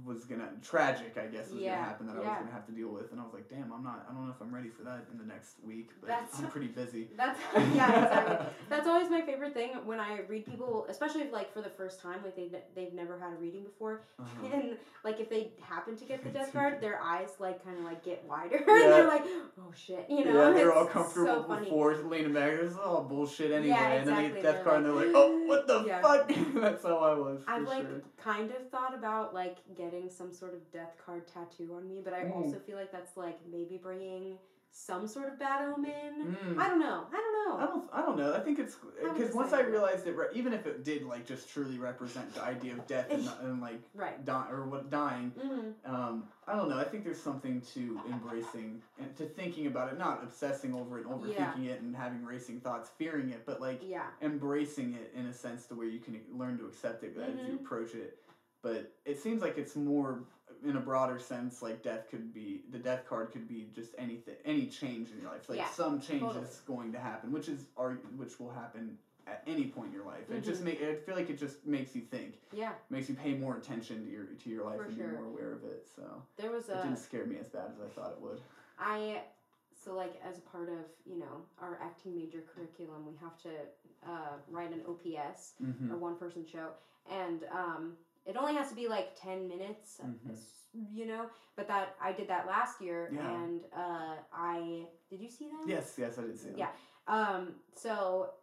was gonna tragic I guess was Yeah, gonna happen that I was gonna have to deal with and I was like damn I'm not I don't know if I'm ready for that in the next week but That's- I'm pretty busy That's yeah, exactly. That's always my favorite thing when I read people, especially if, like for the first time, like they they've never had a reading before, Uh-huh. and like if they happen to get the death card, their eyes like kind of like get wider, Yeah. and they're like, oh shit, you know. yeah, they're all comfortable So funny. before leaning back. Is all bullshit anyway. Yeah, And then they exactly. get death They're card and they're like, oh, what the Yeah. fuck? That's how I was. For I've like sure. Kind of thought about like getting some sort of death card tattoo on me, but I Mm. also feel like that's like maybe bringing some sort of bad omen. Mm. I don't know. I don't know. I don't. I don't know. I think it's because once I realized it, re- even if it did like just truly represent the idea of death and, and like Right. die or what dying. Mm-hmm. Um, I don't know. I think there's something to embracing and to thinking about it, not obsessing over it, overthinking it, and having racing thoughts, fearing it, but like Yeah. embracing it in a sense to where you can learn to accept it as you Mhm. approach it. But it seems like it's more in a broader sense, like death could be the death card could be just anything, any change in your life. Like Yeah, some change totally. is going to happen, which is are which will happen at any point in your life. It just Mhm. make I feel like it just makes you think, Yeah, makes you pay more attention to your to your life For and sure. be more aware of it. So there was it a didn't scare me as bad as I thought it would. I so like as a part of you know our acting major curriculum, we have to uh, write an OPS Mm-hmm. or one person show, and um, it only has to be like ten minutes, Mhm. you know. But that I did that last year, Yeah. and uh, I did you see that? Yes, yes, I did see that. Yeah. Um, so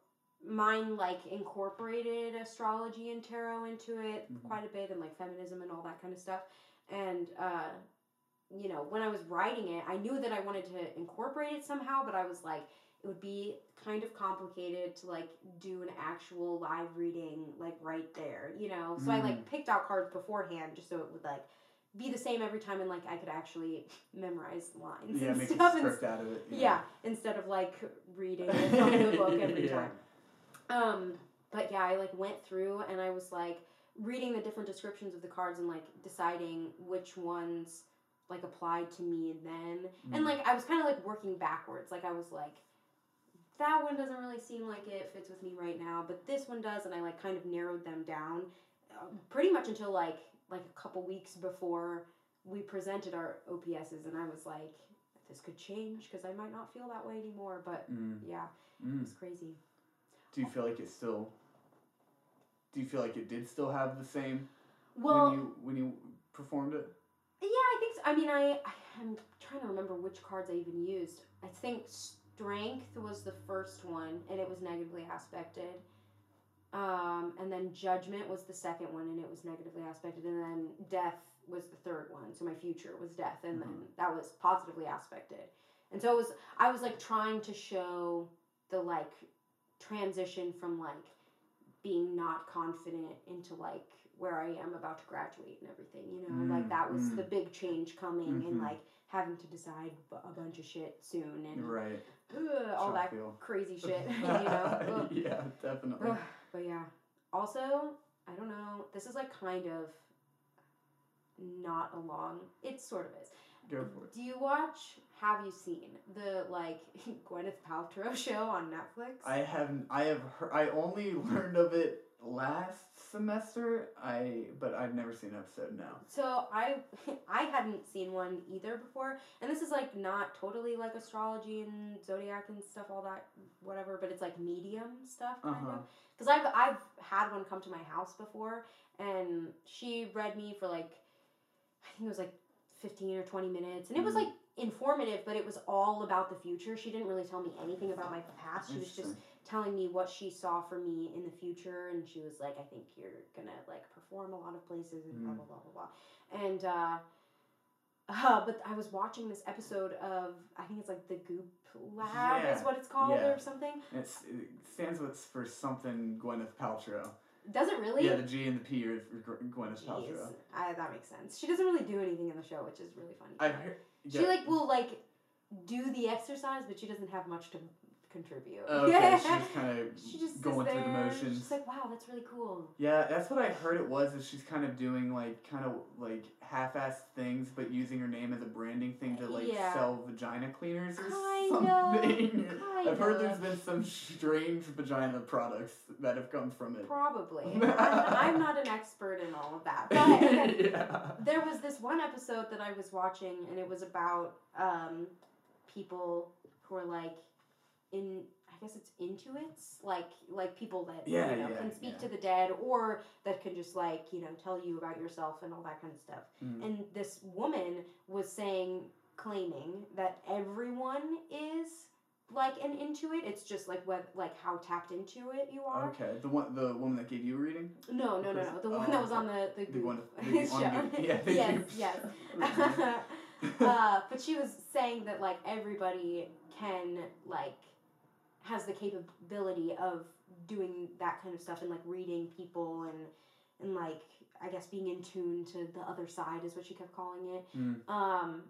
mine like incorporated astrology and tarot into it Mhm. quite a bit and like feminism and all that kind of stuff. And uh, you know, when I was writing it, I knew that I wanted to incorporate it somehow, but I was like, it would be kind of complicated to like do an actual live reading like right there, you know. So I like picked out cards beforehand just so it would like be the same every time and like I could actually memorize lines Yeah, and make a stuff and script out of it. yeah, instead of like reading from the book every Yeah. time. Um, but yeah, I like went through and I was like reading the different descriptions of the cards and like deciding which ones like applied to me then. And Mm. like I was kind of like working backwards. Like I was like that one doesn't really seem like it fits with me right now, but this one does and I like kind of narrowed them down uh, pretty much until like like a couple weeks before we presented our OPSs and I was like this could change because I might not feel that way anymore. But Mm. yeah, Mm. it's crazy. Do you feel like it still? Do you feel like it did still have the same Well, when you when you performed it? yeah, I think. So. I mean, I I'm trying to remember which cards I even used. I think strength was the first one, and it was negatively aspected. Um, and then judgment was the second one, and it was negatively aspected. And then death was the third one. So my future was death, and then that was positively aspected. And so it was. I was like trying to show the like transition from like being not confident into like where I am about to graduate and everything, you know, like Mm, that was mm. the big change coming and Mhm. like having to decide b- a bunch of shit soon and Right. all that feel. crazy shit, you know. Yeah, definitely. But yeah. Also, I don't know. This is like kind of not along. It sort of is. Go for it. Do you watch? Have you seen the like Gwyneth Paltrow show on Netflix? I haven't. I have. Heard, I only learned of it last semester. I but I've never seen an episode now. So I I hadn't seen one either before, and this is like not totally like astrology and zodiac and stuff, all that whatever, but it's like medium stuff kind Uh-huh. of. Because I've I've had one come to my house before, and she read me for like I think it was like fifteen or twenty minutes, and it was Mhm. like informative, but it was all about the future. She didn't really tell me anything about my past. She was just. Telling me what she saw for me in the future and she was like i think you're gonna like perform a lot of places and blah Mm. blah blah blah blah and uh, uh but i was watching this episode of i think it's like the goop lab is what it's called yeah. or something It's, it stands with for something Gwyneth Paltrow. does it really Yeah, the G and the P are Gwyneth Jeez, Paltrow. I, that makes sense she doesn't really do anything in the show which is really funny I heard. she like will like do the exercise but she doesn't have much to contribute Okay, she's just kind of she just going through the motions. she's like wow that's really cool Yeah, that's what I heard it was. Is she's kind of doing like kind of like half-assed things, but using her name as a branding thing to like Yeah. sell vagina cleaners or Kinda, something. I've heard kinda. there's been some strange vagina products that have come from it. Probably. I'm, I'm not an expert in all of that. But yeah. there was this one episode that I was watching, and it was about um, people who are like in. I guess it's intuits, like like people that Yeah, you know yeah, can speak yeah. to the dead, or that can just like you know tell you about yourself and all that kind of stuff. Mm. And this woman was saying, claiming that everyone is like an intuit. It's just like what like how tapped into it you are. Okay, the one, the woman that gave you a reading. No, no, no, no. The Oh, one that was on the the, The one, the, show. on the, yeah, yes, yes. uh, but she was saying that like everybody can like has the capability of doing that kind of stuff and like reading people and and like I guess being in tune to the other side is what she kept calling it. Mm. Um,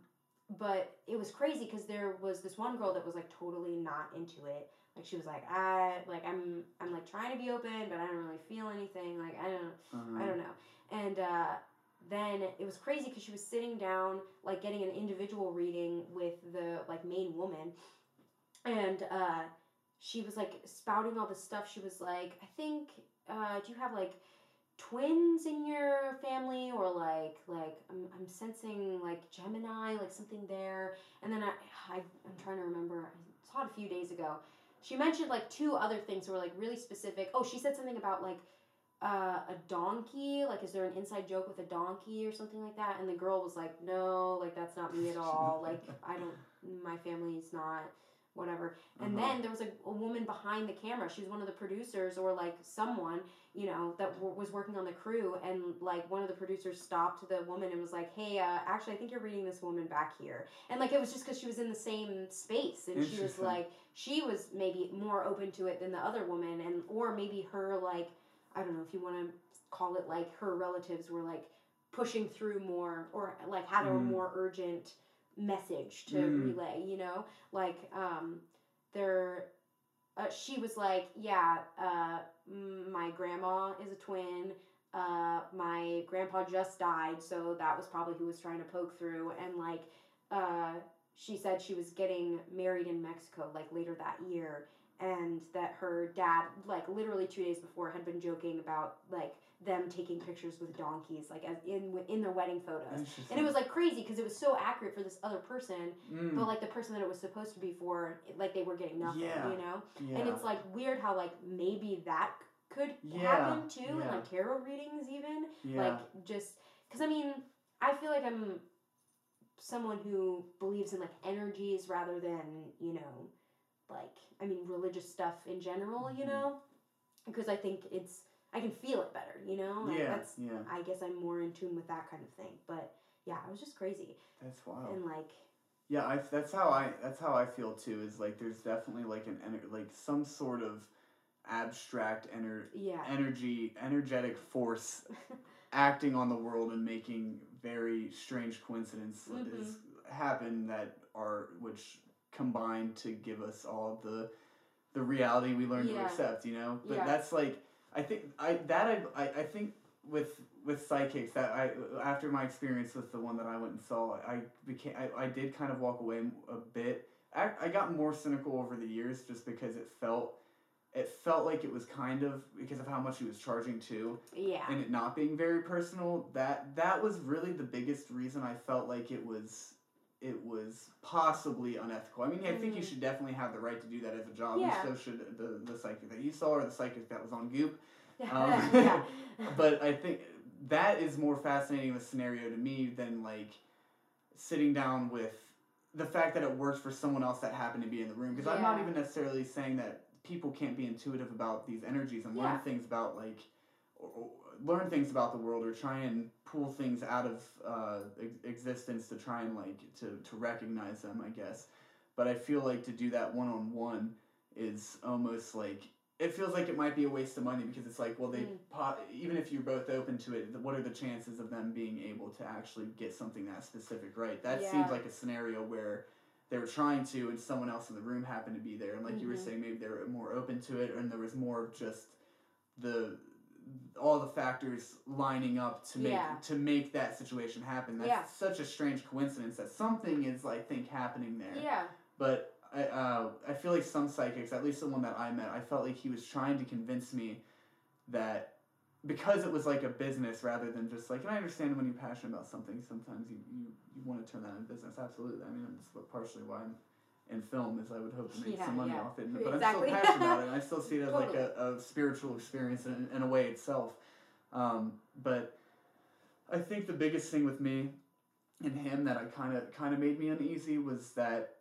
but it was crazy because there was this one girl that was like totally not into it. Like she was like, I like I'm I'm like trying to be open, but I don't really feel anything. Like I don't I Uh-huh. don't know. And uh, then it was crazy because she was sitting down like getting an individual reading with the like main woman and uh she was like spouting all this stuff. She was like i think uh do you have like twins in your family? Or like like i'm, I'm sensing like gemini like something there. And then I, I i'm trying to remember. I saw it a few days ago. She mentioned like two other things that were like really specific. Oh she said something about like uh, a donkey. Like is there an inside joke with a donkey or something like that? And the girl was like no like that's not me at all. Like i don't my family's not whatever. And Uh-huh. then there was a, a woman behind the camera. She was one of the producers or like someone you know that w- was working on the crew. And like one of the producers stopped the woman and was like hey uh, actually i think you're reading this woman back here. And like it was just because she was in the same space. And she was like she was maybe more open to it than the other woman. And or maybe her like i don't know if you want to call it like her relatives were like pushing through more or like had a Mm. more urgent message to Mm. relay you know? Like um there uh, she was like yeah uh my grandma is a twin. Uh my grandpa just died so that was probably who was trying to poke through. And like uh she said she was getting married in mexico like later that year and that her dad like literally two days before had been joking about like them taking pictures with donkeys like as in in their wedding photos. And it was like crazy because it was so accurate for this other person Mm, but like the person that it was supposed to be for like they were getting nothing Yeah. you know? Yeah. and it's like weird how like maybe that could Yeah, happen too and like tarot readings even like just because i mean i feel like i'm someone who believes in like energies rather than you know like i mean religious stuff in general you Mhm. know? Because i think it's i can feel it better you know Like, yeah, that's yeah, i guess i'm more in tune with that kind of thing but yeah it was just crazy that's wild. and like Yeah, I, that's how I that's how I feel too. Is like there's definitely like an like some sort of abstract ener- yeah energy energetic force acting on the world and making very strange coincidences Mhm. happen that are which combine to give us all the the reality we learn to accept you know but Yeah. that's like i think i that I, I think with with psychics that i after my experience with the one that i went and saw i became i, I did kind of walk away a bit. I, I got more cynical over the years just because it felt it felt like it was kind of because of how much he was charging too. Yeah. And it not being very personal that that was really the biggest reason i felt like it was it was possibly unethical i mean i think you Mhm. should definitely have the right to do that as a job Yeah. and so should the, the psychic that you saw or the psychic that was on goop yeah um, yeah but i think that is more fascinating of a scenario to me than like sitting down with the fact that it works for someone else that happened to be in the room because i'm not even necessarily saying that people can't be intuitive about these energies and learn Yeah. things about like learn things about the world or try and pull things out of uh, ex- existence to try and like to, to recognize them i guess but i feel like to do that one-on-one is almost like it feels like it might be a waste of money because it's like well they Mm. po- even if you're both open to it what are the chances of them being able to actually get something that specific right that Yeah. seems like a scenario where they were trying to and someone else in the room happened to be there and like you were Mhm. saying maybe they were more open to it and there was more of just the all the factors lining up to make Yeah. to make that situation happen that's Yeah. such a strange coincidence that something is i think happening there yeah but I, uh, I feel like some psychics, at least the one that I met, I felt like he was trying to convince me that because it was like a business rather than just like, and I understand when you're passionate about something, sometimes you, you, you want to turn that into business. Absolutely. I mean, that's partially why I'm in film as I would hope to make Yeah, some money yeah. off it. But Exactly. I'm still passionate about it. And I still see it as like a, a spiritual experience in, in a way itself. Um, but I think the biggest thing with me and him that I kind of kind of made me uneasy was that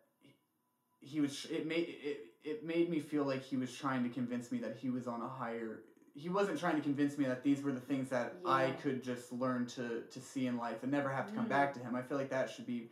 he was it made it, it made me feel like he was trying to convince me that he was on a higher he wasn't trying to convince me that these were the things that I could just learn to to see in life and never have to come Mhm. back to him. I feel like that should be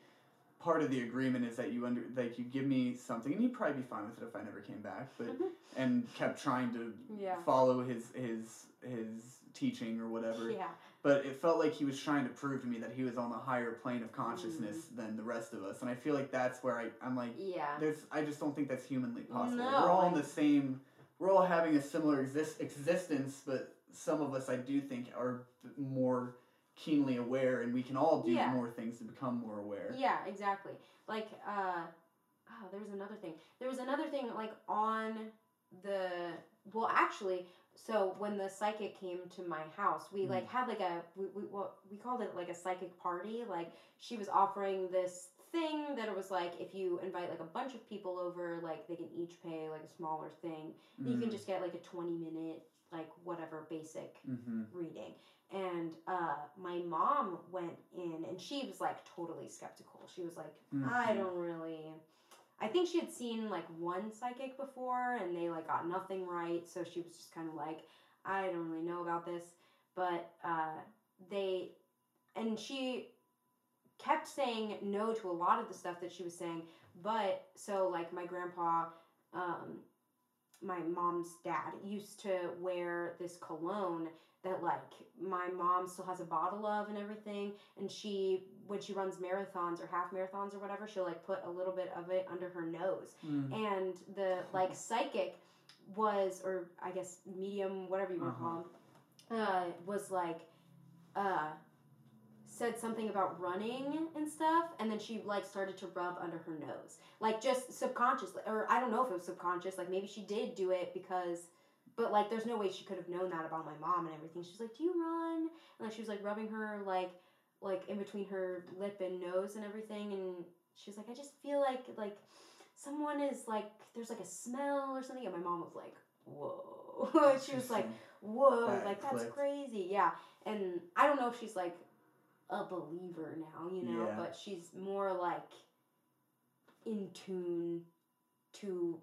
part of the agreement is that you under like you give me something and he'd probably be fine with it if I never came back, but Mhm. and kept trying to Yeah. follow his his his teaching or whatever Yeah. but it felt like he was trying to prove to me that he was on a higher plane of consciousness Mm. than the rest of us and i feel like that's where I, i'm like Yeah. there's i just don't think that's humanly possible No, we're all in the same we're all having a similar exist, existence but some of us i do think are more keenly aware, and we can all do Yeah. more things to become more aware. Yeah, exactly. Like, uh, oh, there was another thing. There was another thing, like, on the, well, actually, so when the psychic came to my house, we, like, had, like, a, we, we, what, we called it, like, a psychic party. Like, she was offering this thing that it was, like, if you invite, like, a bunch of people over, like, they can each pay, like, a smaller thing. You can just get, like, a 20 minute, like, whatever basic Mm-hmm. reading and uh, my mom went in and she was like totally skeptical. She was like i Mhm. don't really i think she had seen like one psychic before and they like got nothing right. So she was just kind of like i don't really know about this. But uh, they and she kept saying no to a lot of the stuff that she was saying. But so like my grandpa um, my mom's dad used to wear this cologne that like my mom still has a bottle of and everything and she when she runs marathons or half marathons or whatever she'll like put a little bit of it under her nose. Mm. and the like psychic was or i guess medium whatever you want to call him uh, was like uh, said something about running and stuff and then she like started to rub under her nose. Like just subconsciously or i don't know if it was subconscious like maybe she did do it because but like there's no way she could have known that about my mom and everything. She's like do you run? And like she was like rubbing her like like in between her lip and nose and everything. And she was like i just feel like like someone is like there's like a smell or something. And my mom was like whoa. She was like whoa That like that's clicked. crazy. Yeah. And i don't know if she's like a believer now you know Yeah. but she's more like in tune to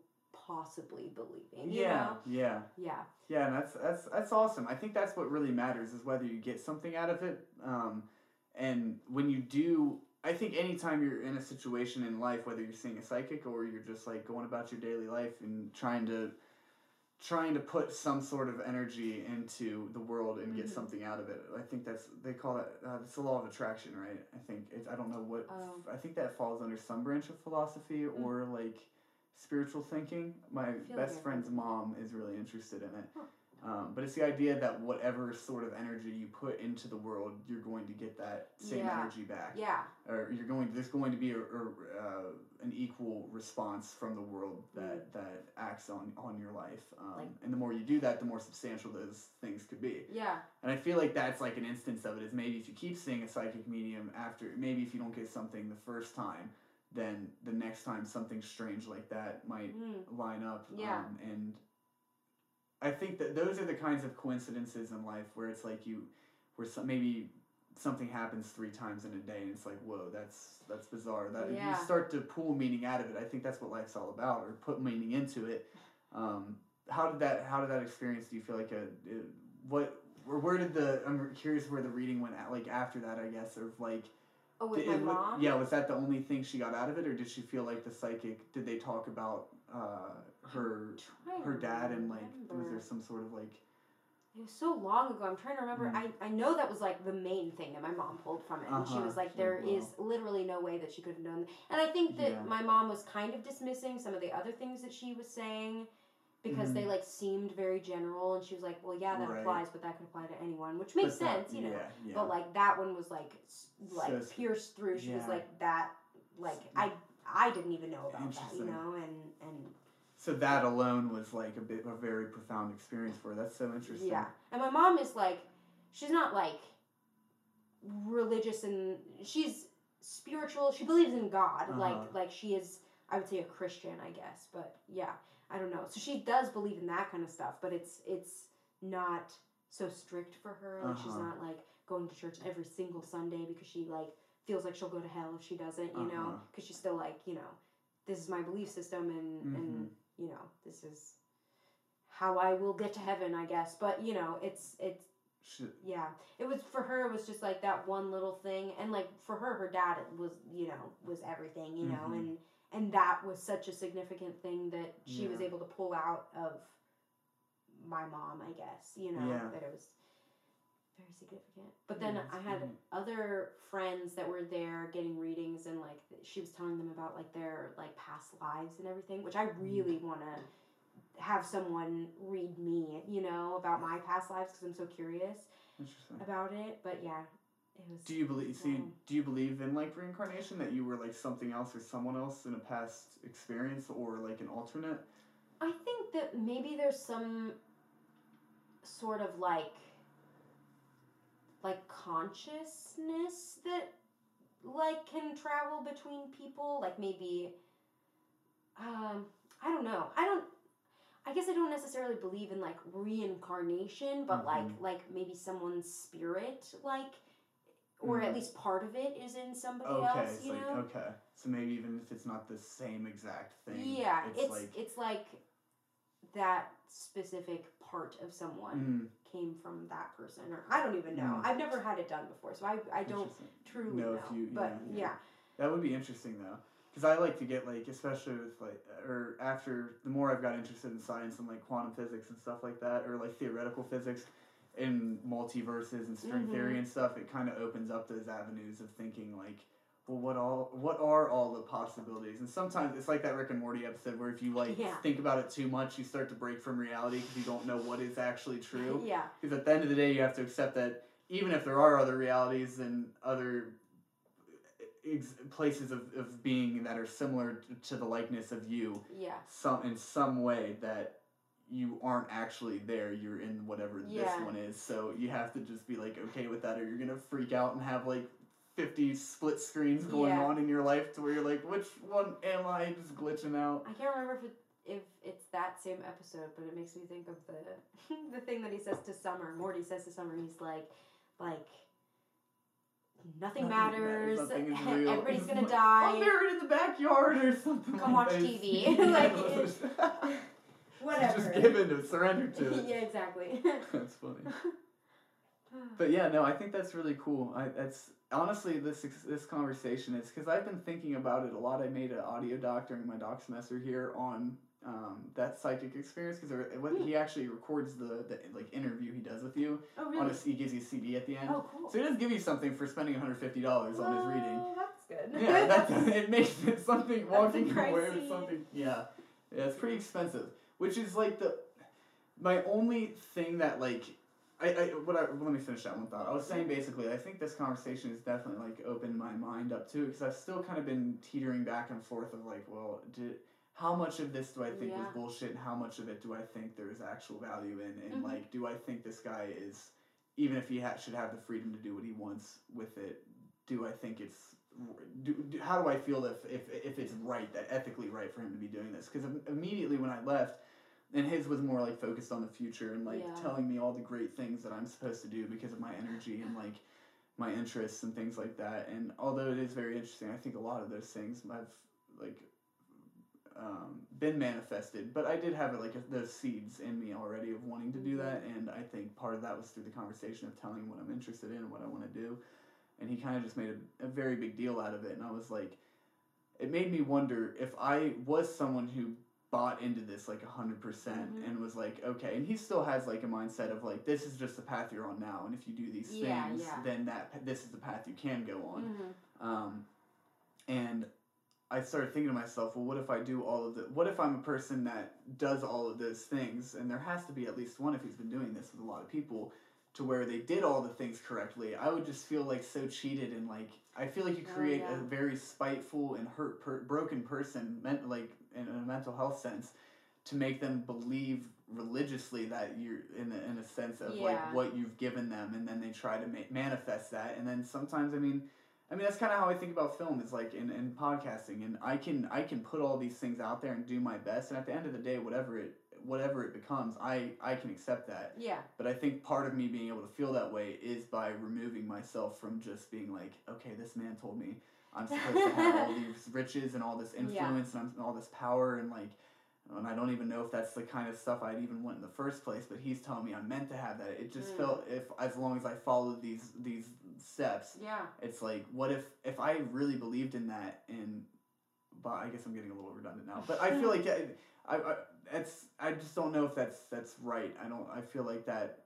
possibly believing you yeah, know yeah. yeah Yeah, and that's that's that's awesome. I think that's what really matters is whether you get something out of it. Um, and when you do, I think anytime you're in a situation in life, whether you're seeing a psychic or you're just like going about your daily life and trying to trying to put some sort of energy into the world and get Mhm. something out of it. I think that's they call it uh, it's the law of attraction, right? I think it's I don't know what Oh. I think that falls under some branch of philosophy or like spiritual thinking. My best friend's mom is really interested in it. Huh. Um, but it's the idea that whatever sort of energy you put into the world, you're going to get that same Yeah. energy back, yeah or you're going. There's going to be a, a, uh, an equal response from the world that that acts on on your life. Um, Mm. Like- and the more you do that, the more substantial those things could be. yeah And I feel like that's like an instance of it. Is maybe if you keep seeing a psychic medium after, maybe if you don't get something the first time, then the next time something strange like that might mm. line up. Yeah. Um, and I think that those are the kinds of coincidences in life where it's like you, where some, maybe something happens three times in a day and it's like, whoa, that's that's bizarre. That Yeah. you start to pull meaning out of it. I think that's what life's all about, or put meaning into it. Um, how did that? How did that experience? Do you feel like a what? Or where did the? I'm curious where the reading went. At, like after that, I guess, or like oh with my it- mom Yeah, was that the only thing she got out of it, or did she feel like the psychic? Did they talk about uh, her her dad and like was there some sort of like It was so long ago. I'm trying to remember. Mm. I, I know that was like the main thing that my mom pulled from it. And she Uh-huh. was like, there is literally no way that she could have known. And I think that Yeah. my mom was kind of dismissing some of the other things that she was saying because Mhm. they like seemed very general. And she was like, well, yeah, that Right. applies, but that could apply to anyone, which makes but that- sense, you know. Yeah, yeah. But like that one was like like So pierced through. She was like that. Like I I didn't even know about that, you know. And and so that alone was like a bit a very profound experience for her. That's so interesting. Yeah. And my mom is like, she's not like religious and she's spiritual. She believes in God. Uh-huh. Like like she is I would say a Christian, I guess. But yeah, I don't know. So she does believe in that kind of stuff, but it's it's not so strict for her. Like she's Uh-huh. not like going to church every single Sunday because she like feels like she'll go to hell if she doesn't, you know, Uh-huh. because she's still like, you know, this is my belief system and and Mhm. you know, this is how I will get to heaven, I guess. But you know, it's it's Should, yeah. It was for her. It was just like that one little thing, and like for her, her dad was you know was everything, you know, Mhm. and and that was such a significant thing that she was able to pull out of my mom, I guess, you know, Yeah. that it was very significant. But then Yeah, I had great. other friends that were there getting readings, and like she was telling them about like their like past lives and everything, which I Mm-hmm. really want to have someone read me, you know, about my past lives because I'm so curious about it. But yeah, it was. Do you believe? See, do you believe in like reincarnation that you were like something else or someone else in a past experience or like an alternate? I think that maybe there's some sort of like like consciousness that like can travel between people like maybe um I don't know. I don't I guess I don't necessarily believe in like reincarnation, but like Mhm. like maybe someone's spirit like or at Mhm. least part of it is in somebody Okay, else, you like know? okay. So maybe even if it's not the same exact thing. Yeah, it's, it's like it's like that specific part of someone mm, came from that person, or I don't even know. Mm. I've never had it done before, so I I don't truly know know. if you- but yeah, yeah, yeah. That would be interesting though, because I like to get like, especially with like, or after the more I've got interested in science and like quantum physics and stuff like that, or like theoretical physics, and multiverses and string Mhm. theory and stuff, it kind of opens up those avenues of thinking like, well, what all, what are all the possibilities? And sometimes it's like that Rick and Morty episode where if you like Yeah. think about it too much, you start to break from reality because you don't know what is actually true. yeah, Because at the end of the day, you have to accept that even if there are other realities and other ex- places of, of being that are similar to the likeness of you, yeah, some in some way that you aren't actually there. You're in whatever Yeah. this one is. So you have to just be like okay with that, or you're gonna freak out and have like. 50 split screens going Yeah. on in your life to where you're like, which one am I just glitching out? I can't remember if it, if it's that same episode, but it makes me think of the the thing that he says to Summer. Morty says to Summer, he's like, like. Nothing, Nothing matters, matters. nothing. Everybody's gonna like, die. I'm buried in the backyard or something. Come like watch that. TV. Like, Whatever. Just give in to surrender to it. yeah, exactly. That's funny. But yeah, no, I think that's really cool. I that's honestly this this conversation is because I've been thinking about it a lot. I made an audio doc during my doc semester here on um, that psychic experience because he actually records the, the like interview he does with you oh really? on a he gives you a CD at the end. Oh cool. So he does give you something for spending one hundred fifty dollars on his reading. That's good. Yeah, that it makes it something walking away with something. Yeah, yeah, it's pretty expensive. Which is like the my only thing that like I, I what I let me finish that one thought. I was saying basically I think this conversation has definitely like opened my mind up too because I've still kind of been teetering back and forth of like well did how much of this do I think was Yeah. bullshit and how much of it do I think there is actual value in and Mhm. like do I think this guy is even if he ha- should have the freedom to do what he wants with it do I think it's do, do, how do I feel if, if if it's right that ethically right for him to be doing this because immediately when I left and his was more like focused on the future and like Yeah. telling me all the great things that I'm supposed to do because of my energy and like my interests and things like that. And although it is very interesting I think a lot of those things I've like um, been manifested but I did have like those seeds in me already of wanting to do that. And I think part of that was through the conversation of telling him what I'm interested in and what I want to do. And he kind of just made a, a very big deal out of it. And i was like it made me wonder if i was someone who bought into this like 100% Mhm. and was like okay and he still has like a mindset of like this is just the path you're on now and if you do these Yeah, things yeah. then that this is the path you can go on Mhm. um, and I started thinking to myself, well, what if I do all of the? What if I'm a person that does all of those things, and there has to be at least one if he's been doing this with a lot of people, to where they did all the things correctly. I would just feel like so cheated and like I feel like you Oh, create yeah. a very spiteful and hurt, per- broken person, meant like in a mental health sense, to make them believe religiously that you're in a, in a sense of Yeah. like what you've given them, and then they try to ma- manifest that, and then sometimes I mean. I mean that's kind of how I think about film is like in, in podcasting and I can I can put all these things out there and do my best and at the end of the day whatever it whatever it becomes I I can accept that Yeah. but I think part of me being able to feel that way is by removing myself from just being like okay this man told me I'm supposed to have all these riches and all this influence and, I'm, and all this power and like and I don't even know if that's the kind of stuff I'd even want in the first place but he's telling me I'm meant to have that it just Mm. felt if as long as I followed these these steps Yeah. it's like what if if I really believed in that and but I guess I'm getting a little redundant now but I feel like I, I, I it's I just don't know if that's that's right I don't I feel like that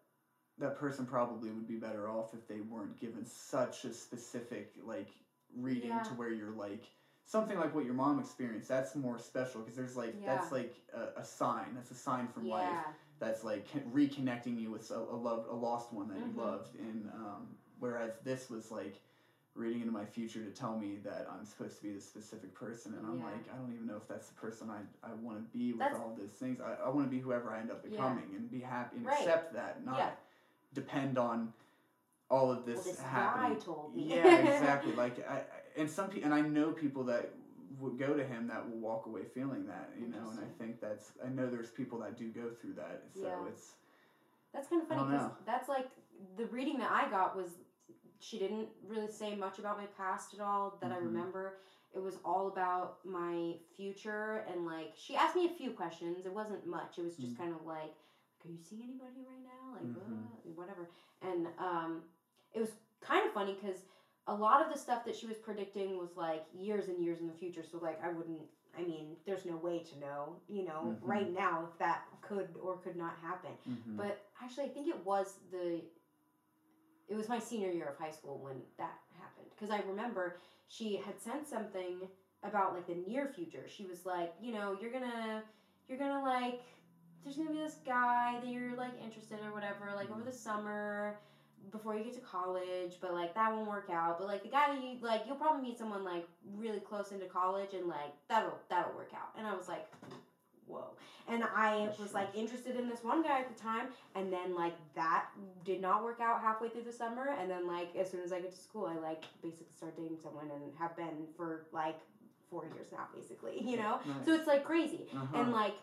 that person probably would be better off if they weren't given such a specific like reading Yeah. to where you're like something like what your mom experienced that's more special because there's like that's like a, a sign that's a sign from life that's like reconnecting you with a, a loved a lost one that Mhm. you loved and um, whereas this was like reading into my future to tell me that I'm supposed to be this specific person, and I'm Yeah. like, I don't even know if that's the person I, I want to be with That's- all these things. I, I want to be whoever I end up Yeah. becoming and be happy and Right. accept that, not Yeah. depend on all of this, well, this happening. guy told me. Yeah, exactly. Like, I, I- and some people, and I know people that would go to him that will walk away feeling that, you know. And I think that's, I know there's people that do go through that. So Yeah. it's, That's kind of funny because that's like the reading that I got was she didn't really say much about my past at all that I Mhm. remember. It was all about my future and like she asked me a few questions. It wasn't much. It was just Mm. kind of like, "Are you seeing anybody right now?" Like Mhm. uh, whatever. And um, it was kind of funny because a lot of the stuff that she was predicting was like years and years in the future. So like I wouldn't. I mean, there's no way to know, you know, Mhm. right now if that could or could not happen. mhm. But actually, I think it was the. It was my senior year of high school when that happened because I remember she had sent something about like the near future. She was like, you know, you're gonna, you're gonna like, there's gonna be this guy that you're like interested in or whatever, like over the summer before you get to college, but like that won't work out. But like the guy that you like, you'll probably meet someone like really close into college, and like that'll that'll work out. And I was like, whoa. And I was like interested in this one guy at the time, and then like that did not work out halfway through the summer. And then like as soon as I get to school, I like basically start dating someone and have been for like four years now, basically. You know, Nice. so it's like crazy Uh-huh. and like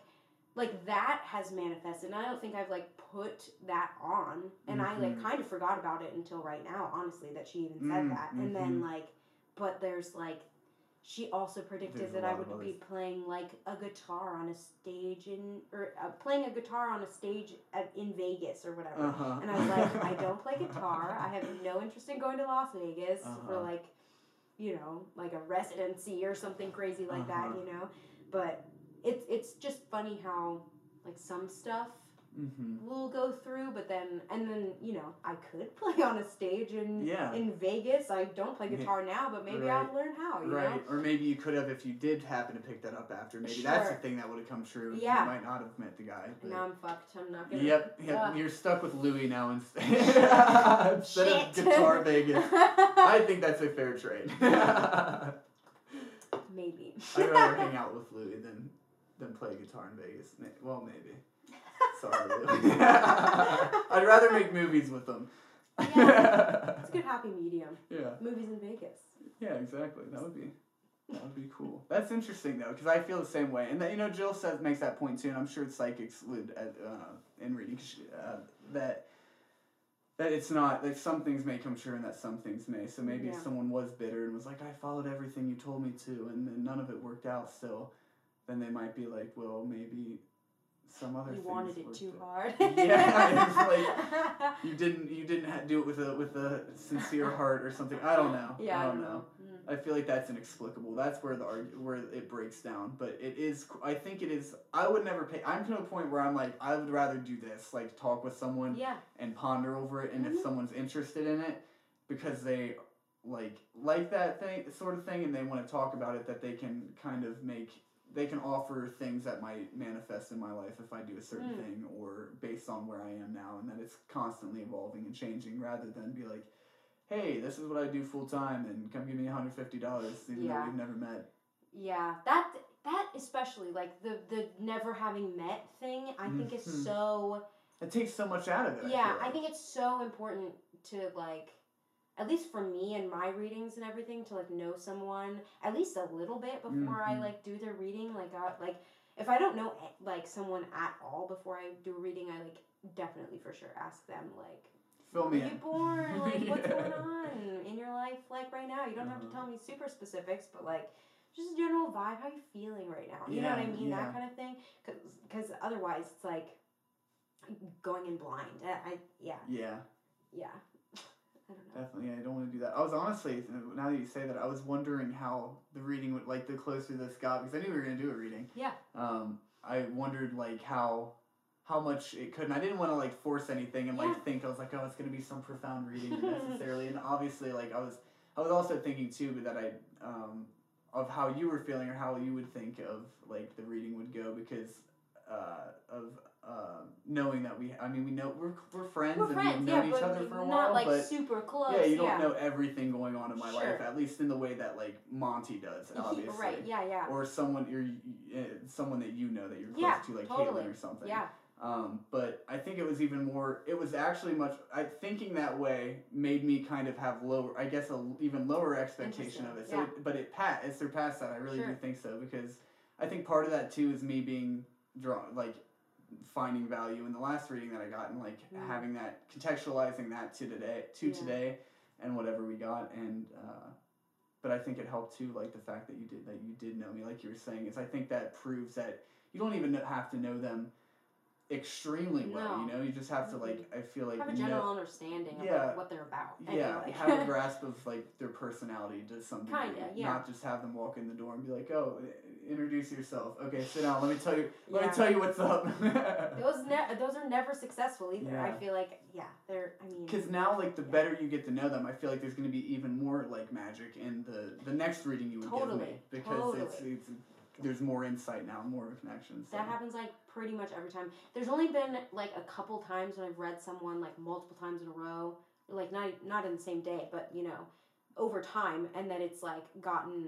like that has manifested and i don't think i've like put that on and i like Mhm. kind of forgot about it until right now honestly that she even said Mm, that and then mhm. like but there's like she also predicted There's that i would be playing like a guitar on a stage in or uh, playing a guitar on a stage at, in vegas or whatever uh-huh. and i was like i don't play guitar i have no interest in going to las vegas for Uh-huh. like you know like a residency or something crazy like that Uh-huh. you know but it's it's just funny how like some stuff hmm will go through but then and then you know i could play on a stage in Yeah. in vegas i don't play Yeah. guitar now but maybe Right. i'll learn how you Right, know or maybe you could have if you did happen to pick that up after. Maybe that's the thing that would have come true. Yeah. You might not have met the guy. But- now i'm fucked i'm not gonna Yep, yep. Ugh. You're stuck with Louis now instead, instead of. Guitar Vegas. I think that's a fair trade. Maybe. I'd rather hang out with Louis than than play guitar in Vegas. Well, maybe. Sorry, I'd rather make movies with them. Yeah. it's a good happy medium yeah. movies in vegas Yeah, exactly. That would be that would be cool. That's interesting though, because I feel the same way. And that, you know, Jill says makes that point too, and I'm sure psychics would at, uh, in reading uh, that that it's not like some things may come true and that some things may. So maybe Yeah. someone was bitter and was like, I followed everything you told me to, and then none of it worked out still, then they might be like, well, maybe some other you wanted it too out. hard Yeah, it's You didn't you didn't ha- do it with a with a sincere heart or something. I don't know. yeah I don't know. Mm. I feel like that's inexplicable. That's where the arg- where it breaks down. But it is. I think it is. I would never pay. I'm to a point where I'm like, I would rather do this, like talk with someone yeah and ponder over it, and Mhm. if someone's interested in it, because they like like that thing, sort of thing, and they want to talk about it, that they can kind of make. They can offer things that might manifest in my life if I do a certain Mm. thing, or based on where I am now, and that it's constantly evolving and changing, rather than be like, hey, this is what I do full time, and come give me $150, even Yeah. though we've never met. Yeah, that that especially like the the never having met thing, I think is Mhm. so It takes so much out of it. yeah, I like. think it's so important to like at least for me and my readings and everything to like know someone at least a little bit before I Mhm. like do their reading like I, like if I don't know eh, like someone at all before I do a reading, I like definitely for sure ask them like Fill me you in. born? Like, what's going on in your life, like right now? You don't have to Uh-huh. tell me super specifics, but like just a general vibe. How you feeling right now? You know what I mean? yeah. That kind of thing. Because otherwise, it's like going in blind. I, I yeah Yeah, yeah. I don't know. definitely. I don't want to do that. I was honestly, now that you say that, I was wondering how the reading would, like, the closer this got, because I knew we were going to do a reading. Yeah. Um, I wondered, like, how how much it could, and I didn't want to, like, force anything and, like, think, I was like, oh, it's going to be some profound reading necessarily, and obviously, like, I was, I was also thinking, too, but that I, um, of how you were feeling or how you would think of, like, the reading would go, because uh, of uh, knowing that we. I mean, we know we're we're friends We're and friends, we've yeah, known each other for a not while, like but. super close. yeah, you don't know everything going on in my life, at least in the way that like Monty does, obviously. Right. Yeah. Yeah. Or someone you're uh, someone that you know that you're close Yeah, to, like totally. Caitlin or something. Yeah. Um, but I think it was even more. It was actually much. I thinking that way made me kind of have lower. I guess a even lower expectation of it. So, Yeah. it, but it pat it surpassed that. I really do think so because I think part of that too is me being drawn like finding value in the last reading that I got and like Mm. having that contextualizing that to today to Yeah. today and whatever we got and. Uh, but I think it helped too, like the fact that you did that you did know me, like you were saying, is I think that proves that you don't even have to know them extremely well. You know, you just have to like. I feel like Have a know- general understanding of Yeah. like, what they're about. yeah, Anyway. have a grasp of like their personality to some degree. Kinda, yeah. Not just have them walk in the door and be like, "Oh, introduce yourself." Okay, sit down. Let me tell you. Let Yeah. me tell you what's up. those ne- those are never successful either. I feel like yeah, they're. I mean. Because now, like, the better you get to know them, I feel like there's going to be even more like magic in the the next reading you would give me because it's, totally. it's there's more insight now, more of a connection. So. That happens like pretty much every time. There's only been like a couple times when I've read someone like multiple times in a row, like not not in the same day, but you know, over time, and then it's like gotten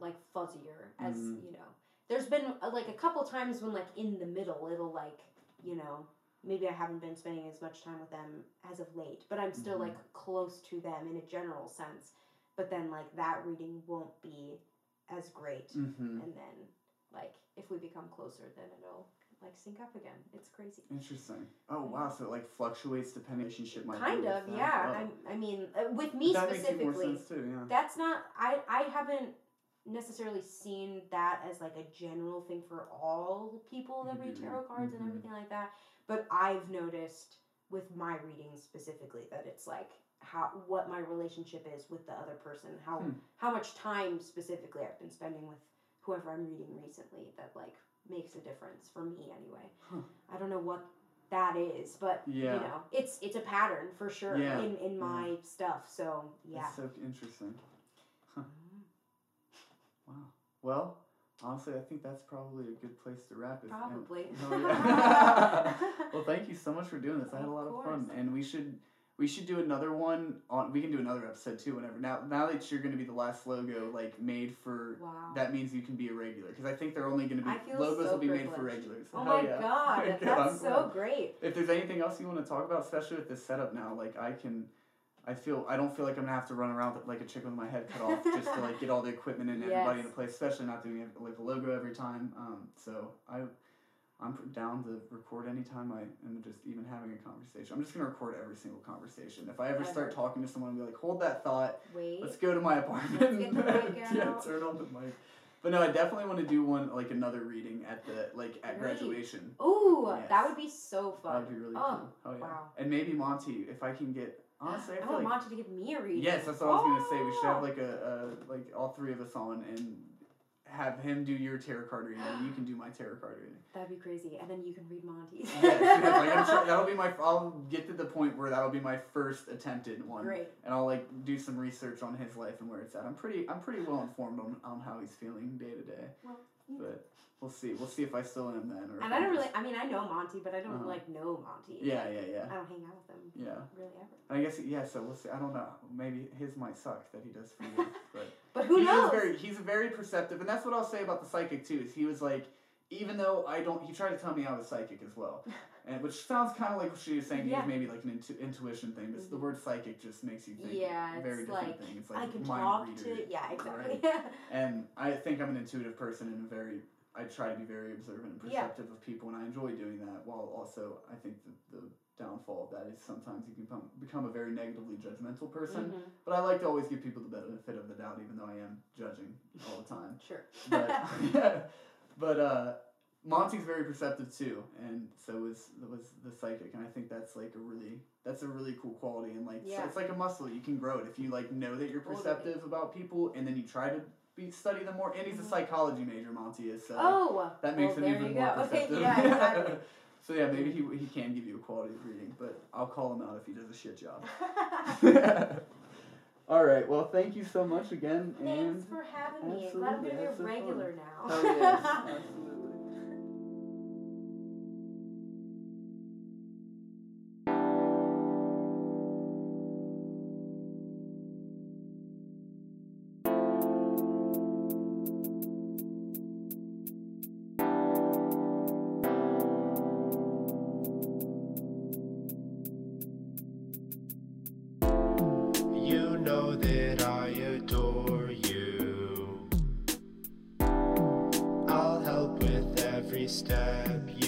like fuzzier as Mhm. you know. There's been uh, like a couple times when like in the middle it'll like you know maybe I haven't been spending as much time with them as of late, but I'm still Mhm. like close to them in a general sense. But then like that reading won't be as great Mm-hmm. and then like if we become closer then it'll like sync up again it's crazy Interesting. Oh wow, so it like fluctuates depending on relationship might kind of yeah Oh. I, I mean uh, with me that makes more specifically sense too. Yeah. that's not i i haven't necessarily seen that as like a general thing for all people that read Mhm, tarot cards mhm. and everything like that but i've noticed with my readings specifically that it's like how what my relationship is with the other person how Hmm. how much time specifically i've been spending with whoever i'm reading recently that like makes a difference for me anyway Huh. i don't know what that is but Yeah. you know it's it's a pattern for sure Yeah, in in yeah. my stuff so yeah That's so interesting. Well, honestly, I think that's probably a good place to wrap it. and- Probably. Oh, yeah. well, thank you so much for doing this. I had a Of lot of fun, course. and we should we should do another one on. We can do another episode too. Whenever now now that you're going to be the last logo like made for. wow. That means you can be a regular because I think they're only going to be logos so will be made for privileged. regulars. oh Hell my yeah. god, that's so great. If there's anything else you want to talk about, especially with this setup now, like I can, I feel I don't feel like I'm gonna have to run around like a chicken with my head cut off just to like get all the equipment and everybody Yes. into place, especially not doing it like a logo every time. Um, so I, I'm down to record anytime I am just even having a conversation. I'm just gonna record every single conversation. If I ever start talking to someone, I'll be like, hold that thought. Wait. Let's go to my apartment. Let's get the mic yeah, turn on the mic. But no, I definitely want to do one like another reading at the like at Great. graduation. Ooh, Yes. that would be so fun. That'd be really Oh, cool. Oh yeah. wow. And maybe Monty, if I can get honestly, I I feel want like Monty to give me a reading. yes, that's what I was gonna say. We should have Oh. like a, a like all three of us on and have him do your tarot card reading and you can do my tarot card reading. That'd be crazy, and then you can read Monty's. yes, yes, like I'm try- that'll be my. I'll get to the point where that'll be my first attempted one, Great. and I'll like do some research on his life and where it's at. I'm pretty. I'm pretty well informed on, on how he's feeling day to day. Well, you. But we'll see. We'll see if I still am then. Or And I don't really. I mean, I know Monty, but I don't Uh-huh. like know Monty. Yeah, yeah, yeah, I don't hang out with him yeah. really ever. And I guess yeah. So we'll see. I don't know. Maybe his might suck that he does for you, but. But who he knows? Very, he's very perceptive, and that's what I'll say about the psychic too. Is he was like, even though I don't, he tried to tell me I was psychic as well, and which sounds kind of like what she was saying. Yeah. Maybe like an intu- intuition thing, but the Mhm. word psychic just makes you think Yeah, very it's different like, thing. It's I can mind talk reader. to. Yeah, exactly. Right. Yeah. And I think I'm an intuitive person and a very. I try to be very observant and Yeah. perceptive of people, and I enjoy doing that. While also, I think the, the downfall of that is sometimes you can become, become a very negatively judgmental person. Mhm. But I like to always give people the benefit of the doubt, even though I am judging all the time. Sure. But but uh, Monty's very perceptive too, and so was was the psychic, and I think that's like a really that's a really cool quality, and like so it's like a muscle you can grow it if you like know that you're perceptive about people, and then you try to be study them more. And he's a Mhm. psychology major, Monty is. So oh. that makes well, him even more go. Okay. perceptive. Yeah. Exactly. so yeah, maybe he he can give you a quality of reading, but I'll call him out if he does a shit job. All right. Well, thank you so much again, and Thanks for having me. Glad I'm Absolutely, gonna be that's a so fun. regular now. hell yes, absolutely. Every step you